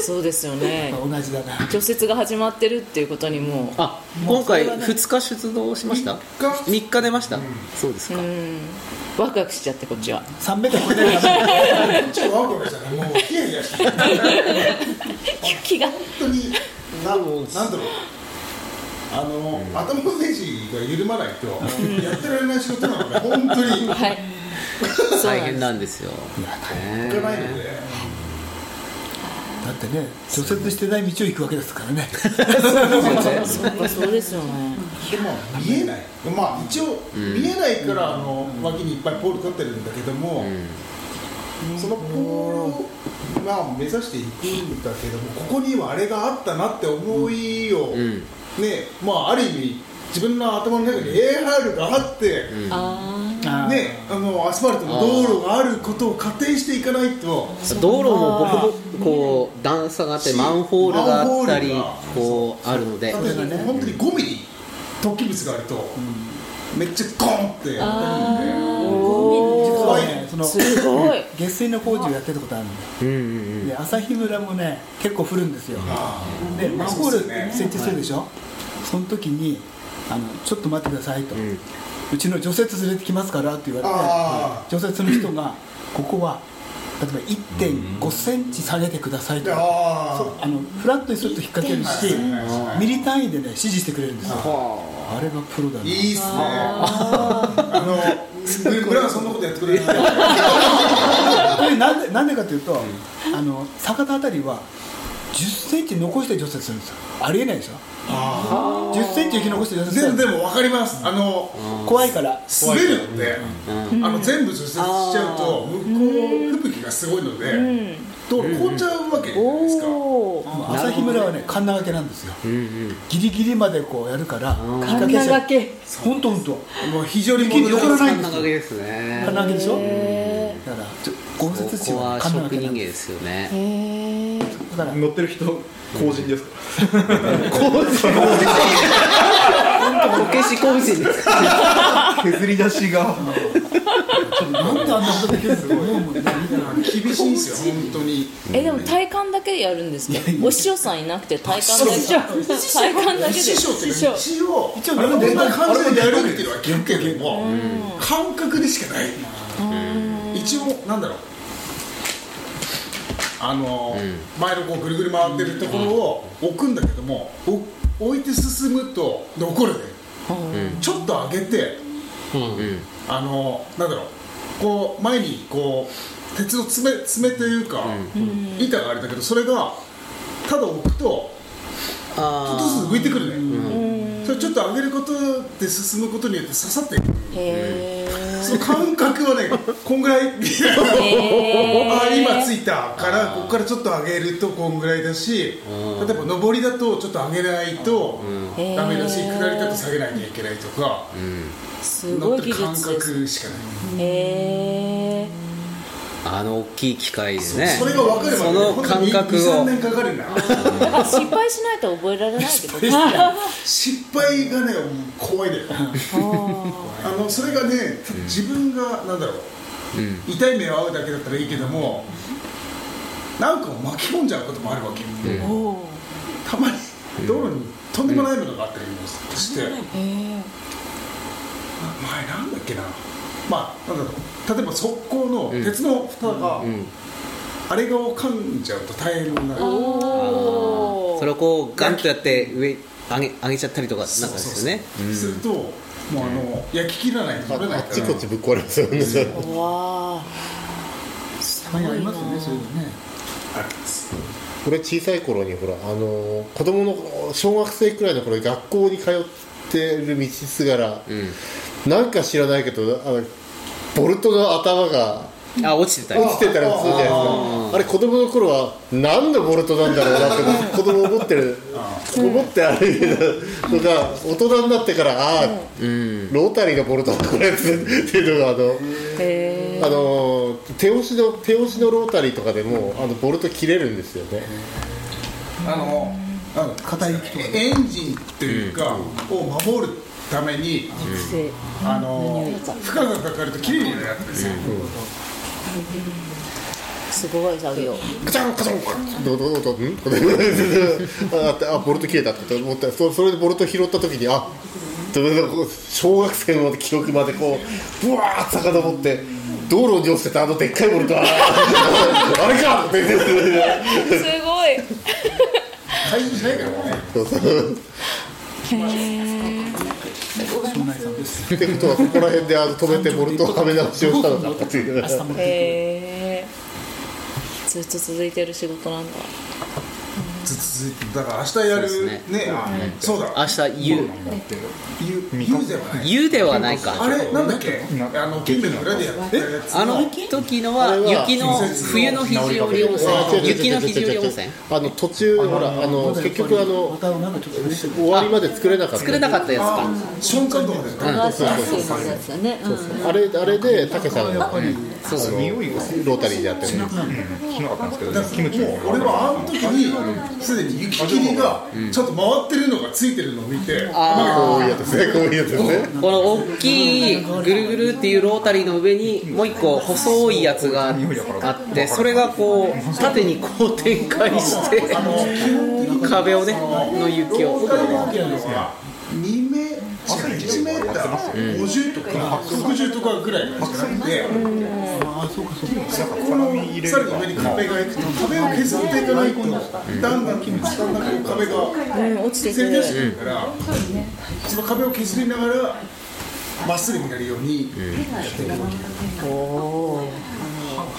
Speaker 2: そうですよね。
Speaker 3: 同じだな。
Speaker 2: 除雪が始まってるっていうことにも
Speaker 1: あ今回2日出動しました？3日。出ました、そうですか、
Speaker 2: うん。ワクワクしちゃってこっちは。
Speaker 3: 3メートル超えないから
Speaker 7: こっちはワクワクしたねもうヒヤヒヤしてる。[LAUGHS]
Speaker 2: 気が。
Speaker 7: 本当にななんだろう。あの、頭のネジが緩まないと、やってられない仕事なので本当に。
Speaker 2: はい。
Speaker 1: 大変なんですよ、ね
Speaker 7: いかないので
Speaker 3: だってね除雪してない道を行くわけですからね。
Speaker 2: そうですよね。
Speaker 7: でも見えない。まあ一応見えないから、あの脇にいっぱいポール立ってるんだけども、そのポールを、まあ、目指していくんだけどもここにはあれがあったなって思いを、
Speaker 1: ん。
Speaker 7: ねまあある意味自分の頭の中に AR があって、
Speaker 2: あ
Speaker 7: ね、あのアスファルトの道路があることを仮定していかないと
Speaker 1: 道路もボコボコこう段差があってマンホールがあったり
Speaker 7: マンホールが。
Speaker 1: こうあるので。
Speaker 7: ね本当に5ミリ突起物があると、めっちゃゴンって。当たるんで
Speaker 3: 実はねその
Speaker 2: すごい。[LAUGHS]
Speaker 3: 下水の工事をやってたことあるんだよ。
Speaker 1: うんうんうん。
Speaker 3: で朝日村もね結構降るんですよ。でマンホール設置するでしょ？その時にあの「ちょっと待ってください」と「うちの除雪連れてきますから」って言わ
Speaker 7: あ
Speaker 3: れて除雪の人が「ここは例えば1 5センチ下げてください」と。
Speaker 7: あ
Speaker 3: そうあのフラットにすると引っ掛けるしミリ単位でね指示してくれるんですよ。あ。れがプロだね
Speaker 7: いいっすね。あの村はそんなことやってくれない。
Speaker 3: これなんでなんでかというと、あの坂田あたりは10センチ残して除雪するんですよ。ありえないでしょ10センチ雪残して除雪する
Speaker 7: でも分かります。あの
Speaker 3: 怖いから。
Speaker 7: 滑るので、あの全部除雪しちゃうと向こう吹雪がすごいので、道路凍っちゃうわけじゃないですか、
Speaker 3: 朝日村はねカンナ掛けなんですよ。ギリギリまでこうやるから引っ
Speaker 2: カ
Speaker 3: 掛けしちゃう
Speaker 2: け
Speaker 3: 本当本当。
Speaker 7: もう非常に
Speaker 3: 雪に残らないんですよ。
Speaker 1: こんなかけですね。
Speaker 3: カンナ掛けでしょ？だからちょ豪雪地
Speaker 1: ここは
Speaker 3: はカンナ掛
Speaker 1: 職人芸
Speaker 3: けなんで
Speaker 1: ですよね。
Speaker 3: だから
Speaker 4: 乗ってる人公人ですか？
Speaker 1: こけし工事です
Speaker 4: 削り出しが
Speaker 3: なんであんなことできる
Speaker 7: 厳しいんですよ本当に
Speaker 2: えでも体感だけでやるんですかお師匠さんいなくて体感だけ体感だけで
Speaker 7: 師匠一応
Speaker 3: 一応
Speaker 7: どんな感じでやるっていうのは聞くけども感覚でしかない一応なんだろう。あの前のこうぐるぐる回ってるところを置くんだけどもお置いて進むと残るね。ちょっと上げてあのなんだろう。こう前にこう鉄の爪爪というか板があれだけどそれがただ置くとちょっと
Speaker 1: あ
Speaker 7: ずつ浮いてくるね。それちょっと上げることで進むことによって刺さっていく。
Speaker 2: へ
Speaker 7: その感覚はねこんぐらい？あ今ついたからここからちょっと上げるとこんぐらいだし例えば上りだとちょっと上げないとダメだし下りだと下げなきゃいけないとか
Speaker 2: す
Speaker 7: 乗って
Speaker 2: ごい技術です
Speaker 7: 覚しかない。
Speaker 2: へえ
Speaker 1: あの大きい機械でね
Speaker 7: それが分かれば
Speaker 1: その感覚
Speaker 7: 23
Speaker 1: を
Speaker 7: 年かかるんだ
Speaker 2: だから失敗しないと覚えられないってこと？
Speaker 7: 失敗がね怖いだよ。あのそれがね自分がなんだろう。痛い目を合うだけだったらいいけどもなんかを巻き込んじゃうこともあるわけたまに道路にとんでもないものがあったりもして前なんだっけな。まあなんだろう。例えば側溝の鉄の蓋があれがを噛んじゃうと大変になる。
Speaker 2: お
Speaker 1: それをこうガンとやって上上げ上げちゃったりとかなんかですよね。
Speaker 7: するともうあの焼き切らないと取れない
Speaker 8: あっ
Speaker 7: から
Speaker 8: ちこっちぶっ壊れますよね
Speaker 2: わあ
Speaker 3: たまにありますよねそういうのね。
Speaker 7: あるん。です
Speaker 8: 俺小さい頃にほらあの子供の小学生くらいの頃に学校に通ってる道すがら、なんか知らないけどあのボルトの頭が
Speaker 1: あ落ちてたり
Speaker 8: 落ちてたりするじゃないですか。あれ子供の頃は何のボルトなんだろうなって子供思ってる思って歩いてたのが大人になってからああ、ロータリーのボルトだこれっていうのがあの
Speaker 6: へ
Speaker 8: あの手押しの手押しのロータリーとかでもあのボルト切れるんですよね。
Speaker 7: あの
Speaker 3: 硬い
Speaker 7: エンジンっていうか、を守るために、
Speaker 6: え
Speaker 7: あの負荷がかかると綺麗になるやつですよ、
Speaker 6: すごい作業。
Speaker 8: カチャンカチャンどうどうどうどうん？ああボルト切れたって思った。そそれでボルト拾った時にあ小学生の記憶までこうぶわーって遡って道路に落ちてたあのでっかいボルトは。[LAUGHS] あれか
Speaker 6: すごい
Speaker 7: 回収しないからね
Speaker 8: そう。そうってことはそこら辺であの止めてボルトをはめ直しをしたのかっていう
Speaker 6: へえずっと続いてる仕事なんだ
Speaker 7: ずっと続いてだから明日やるね。そうだ。
Speaker 1: 明日ゆ
Speaker 7: ゆゆではない。
Speaker 1: ゆではないか。
Speaker 7: あれなんだっけ？あの金目の裏でやったやつ。
Speaker 1: あの時のは雪の冬の肘折温泉。雪の肘折温泉？
Speaker 8: あの途中ほらあの結局あの終わりまで作れなかった。
Speaker 1: 作れなかったやつか。
Speaker 7: 瞬間とか。で
Speaker 6: あそうそういうやつだねうん
Speaker 8: あれあれでたけさんが
Speaker 1: そう
Speaker 4: 匂いが
Speaker 8: ロータリーでやってる。
Speaker 4: しなかったんですけどキムチ
Speaker 7: も。う俺はあの時にすでに雪切りがちょっと回ってるのがついてるのを見て
Speaker 8: こういうやつですねこういうやつですね。[LAUGHS]
Speaker 1: この大きいぐるぐるっていうロータリーの上にもう一個細いやつがあってそれがこう縦にこう展開して壁をねの雪を
Speaker 7: 僕が動けるのは2メ近い1メーター50とか。60とかぐらいのしかなくてこのさらに上に壁がいくと壁を削っていかないとだんだんだんだんこう壁が
Speaker 6: うん落ちてく
Speaker 7: くるからその壁を削りながらまっすぐになるようにやってる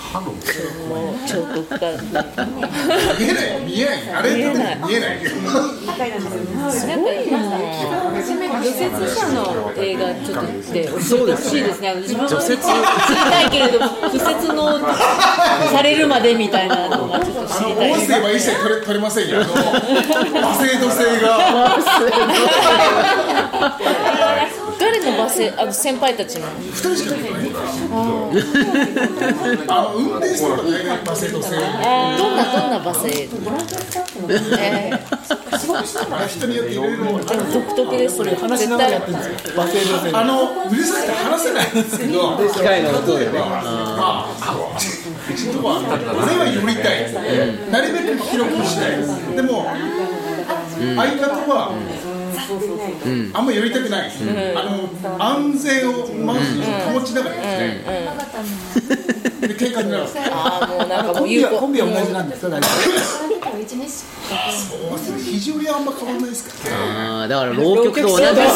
Speaker 7: 歯の
Speaker 6: 彫刻家
Speaker 7: 見えない見えない。あれって見えない。
Speaker 6: すごい。な除雪車の映画ちょっとって教えてほしい。ですね自分は知りたい。けれども除雪のされるまでみたい。なのがちょっと知りたい。
Speaker 7: 音声は一切取れ取れませんよあの和製土製が
Speaker 6: 誰のバスあの先輩たちの
Speaker 7: ？2人しか出てない。あの運転手とか大概和製土製
Speaker 6: どんなどんなバスえー。
Speaker 7: あれ人によっていろいろ
Speaker 6: 独特ですね
Speaker 3: 話しながらやってるんですよ和製女性
Speaker 7: あのうるさくて話せないんですけど。
Speaker 1: 機械の音でね。
Speaker 7: まあうちのとこは俺は寄りたい。なるべく広くしたい。でも相方はあんま寄りたくない。あの安全をまず保ちながらやりたいで喧嘩になる [LAUGHS]
Speaker 6: ああもうなんかも
Speaker 3: コンビ
Speaker 6: う
Speaker 3: コンビは同じなんですか大体
Speaker 7: 肘折りはあんま変わらないですか
Speaker 1: あーだ。から浪曲と同じですよね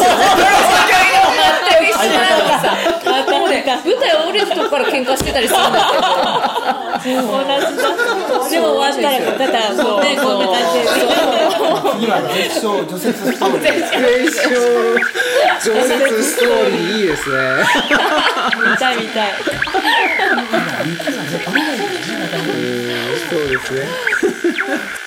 Speaker 6: 全く一緒なんかさまたね舞台降りるとこから喧嘩してたりするんだけど同じだでも終わったら肩こうねこんな感じで
Speaker 3: 次は絶唱除雪ストーリー
Speaker 1: 常設ストーリーいいですね
Speaker 6: 見たい見たい
Speaker 1: そうですね。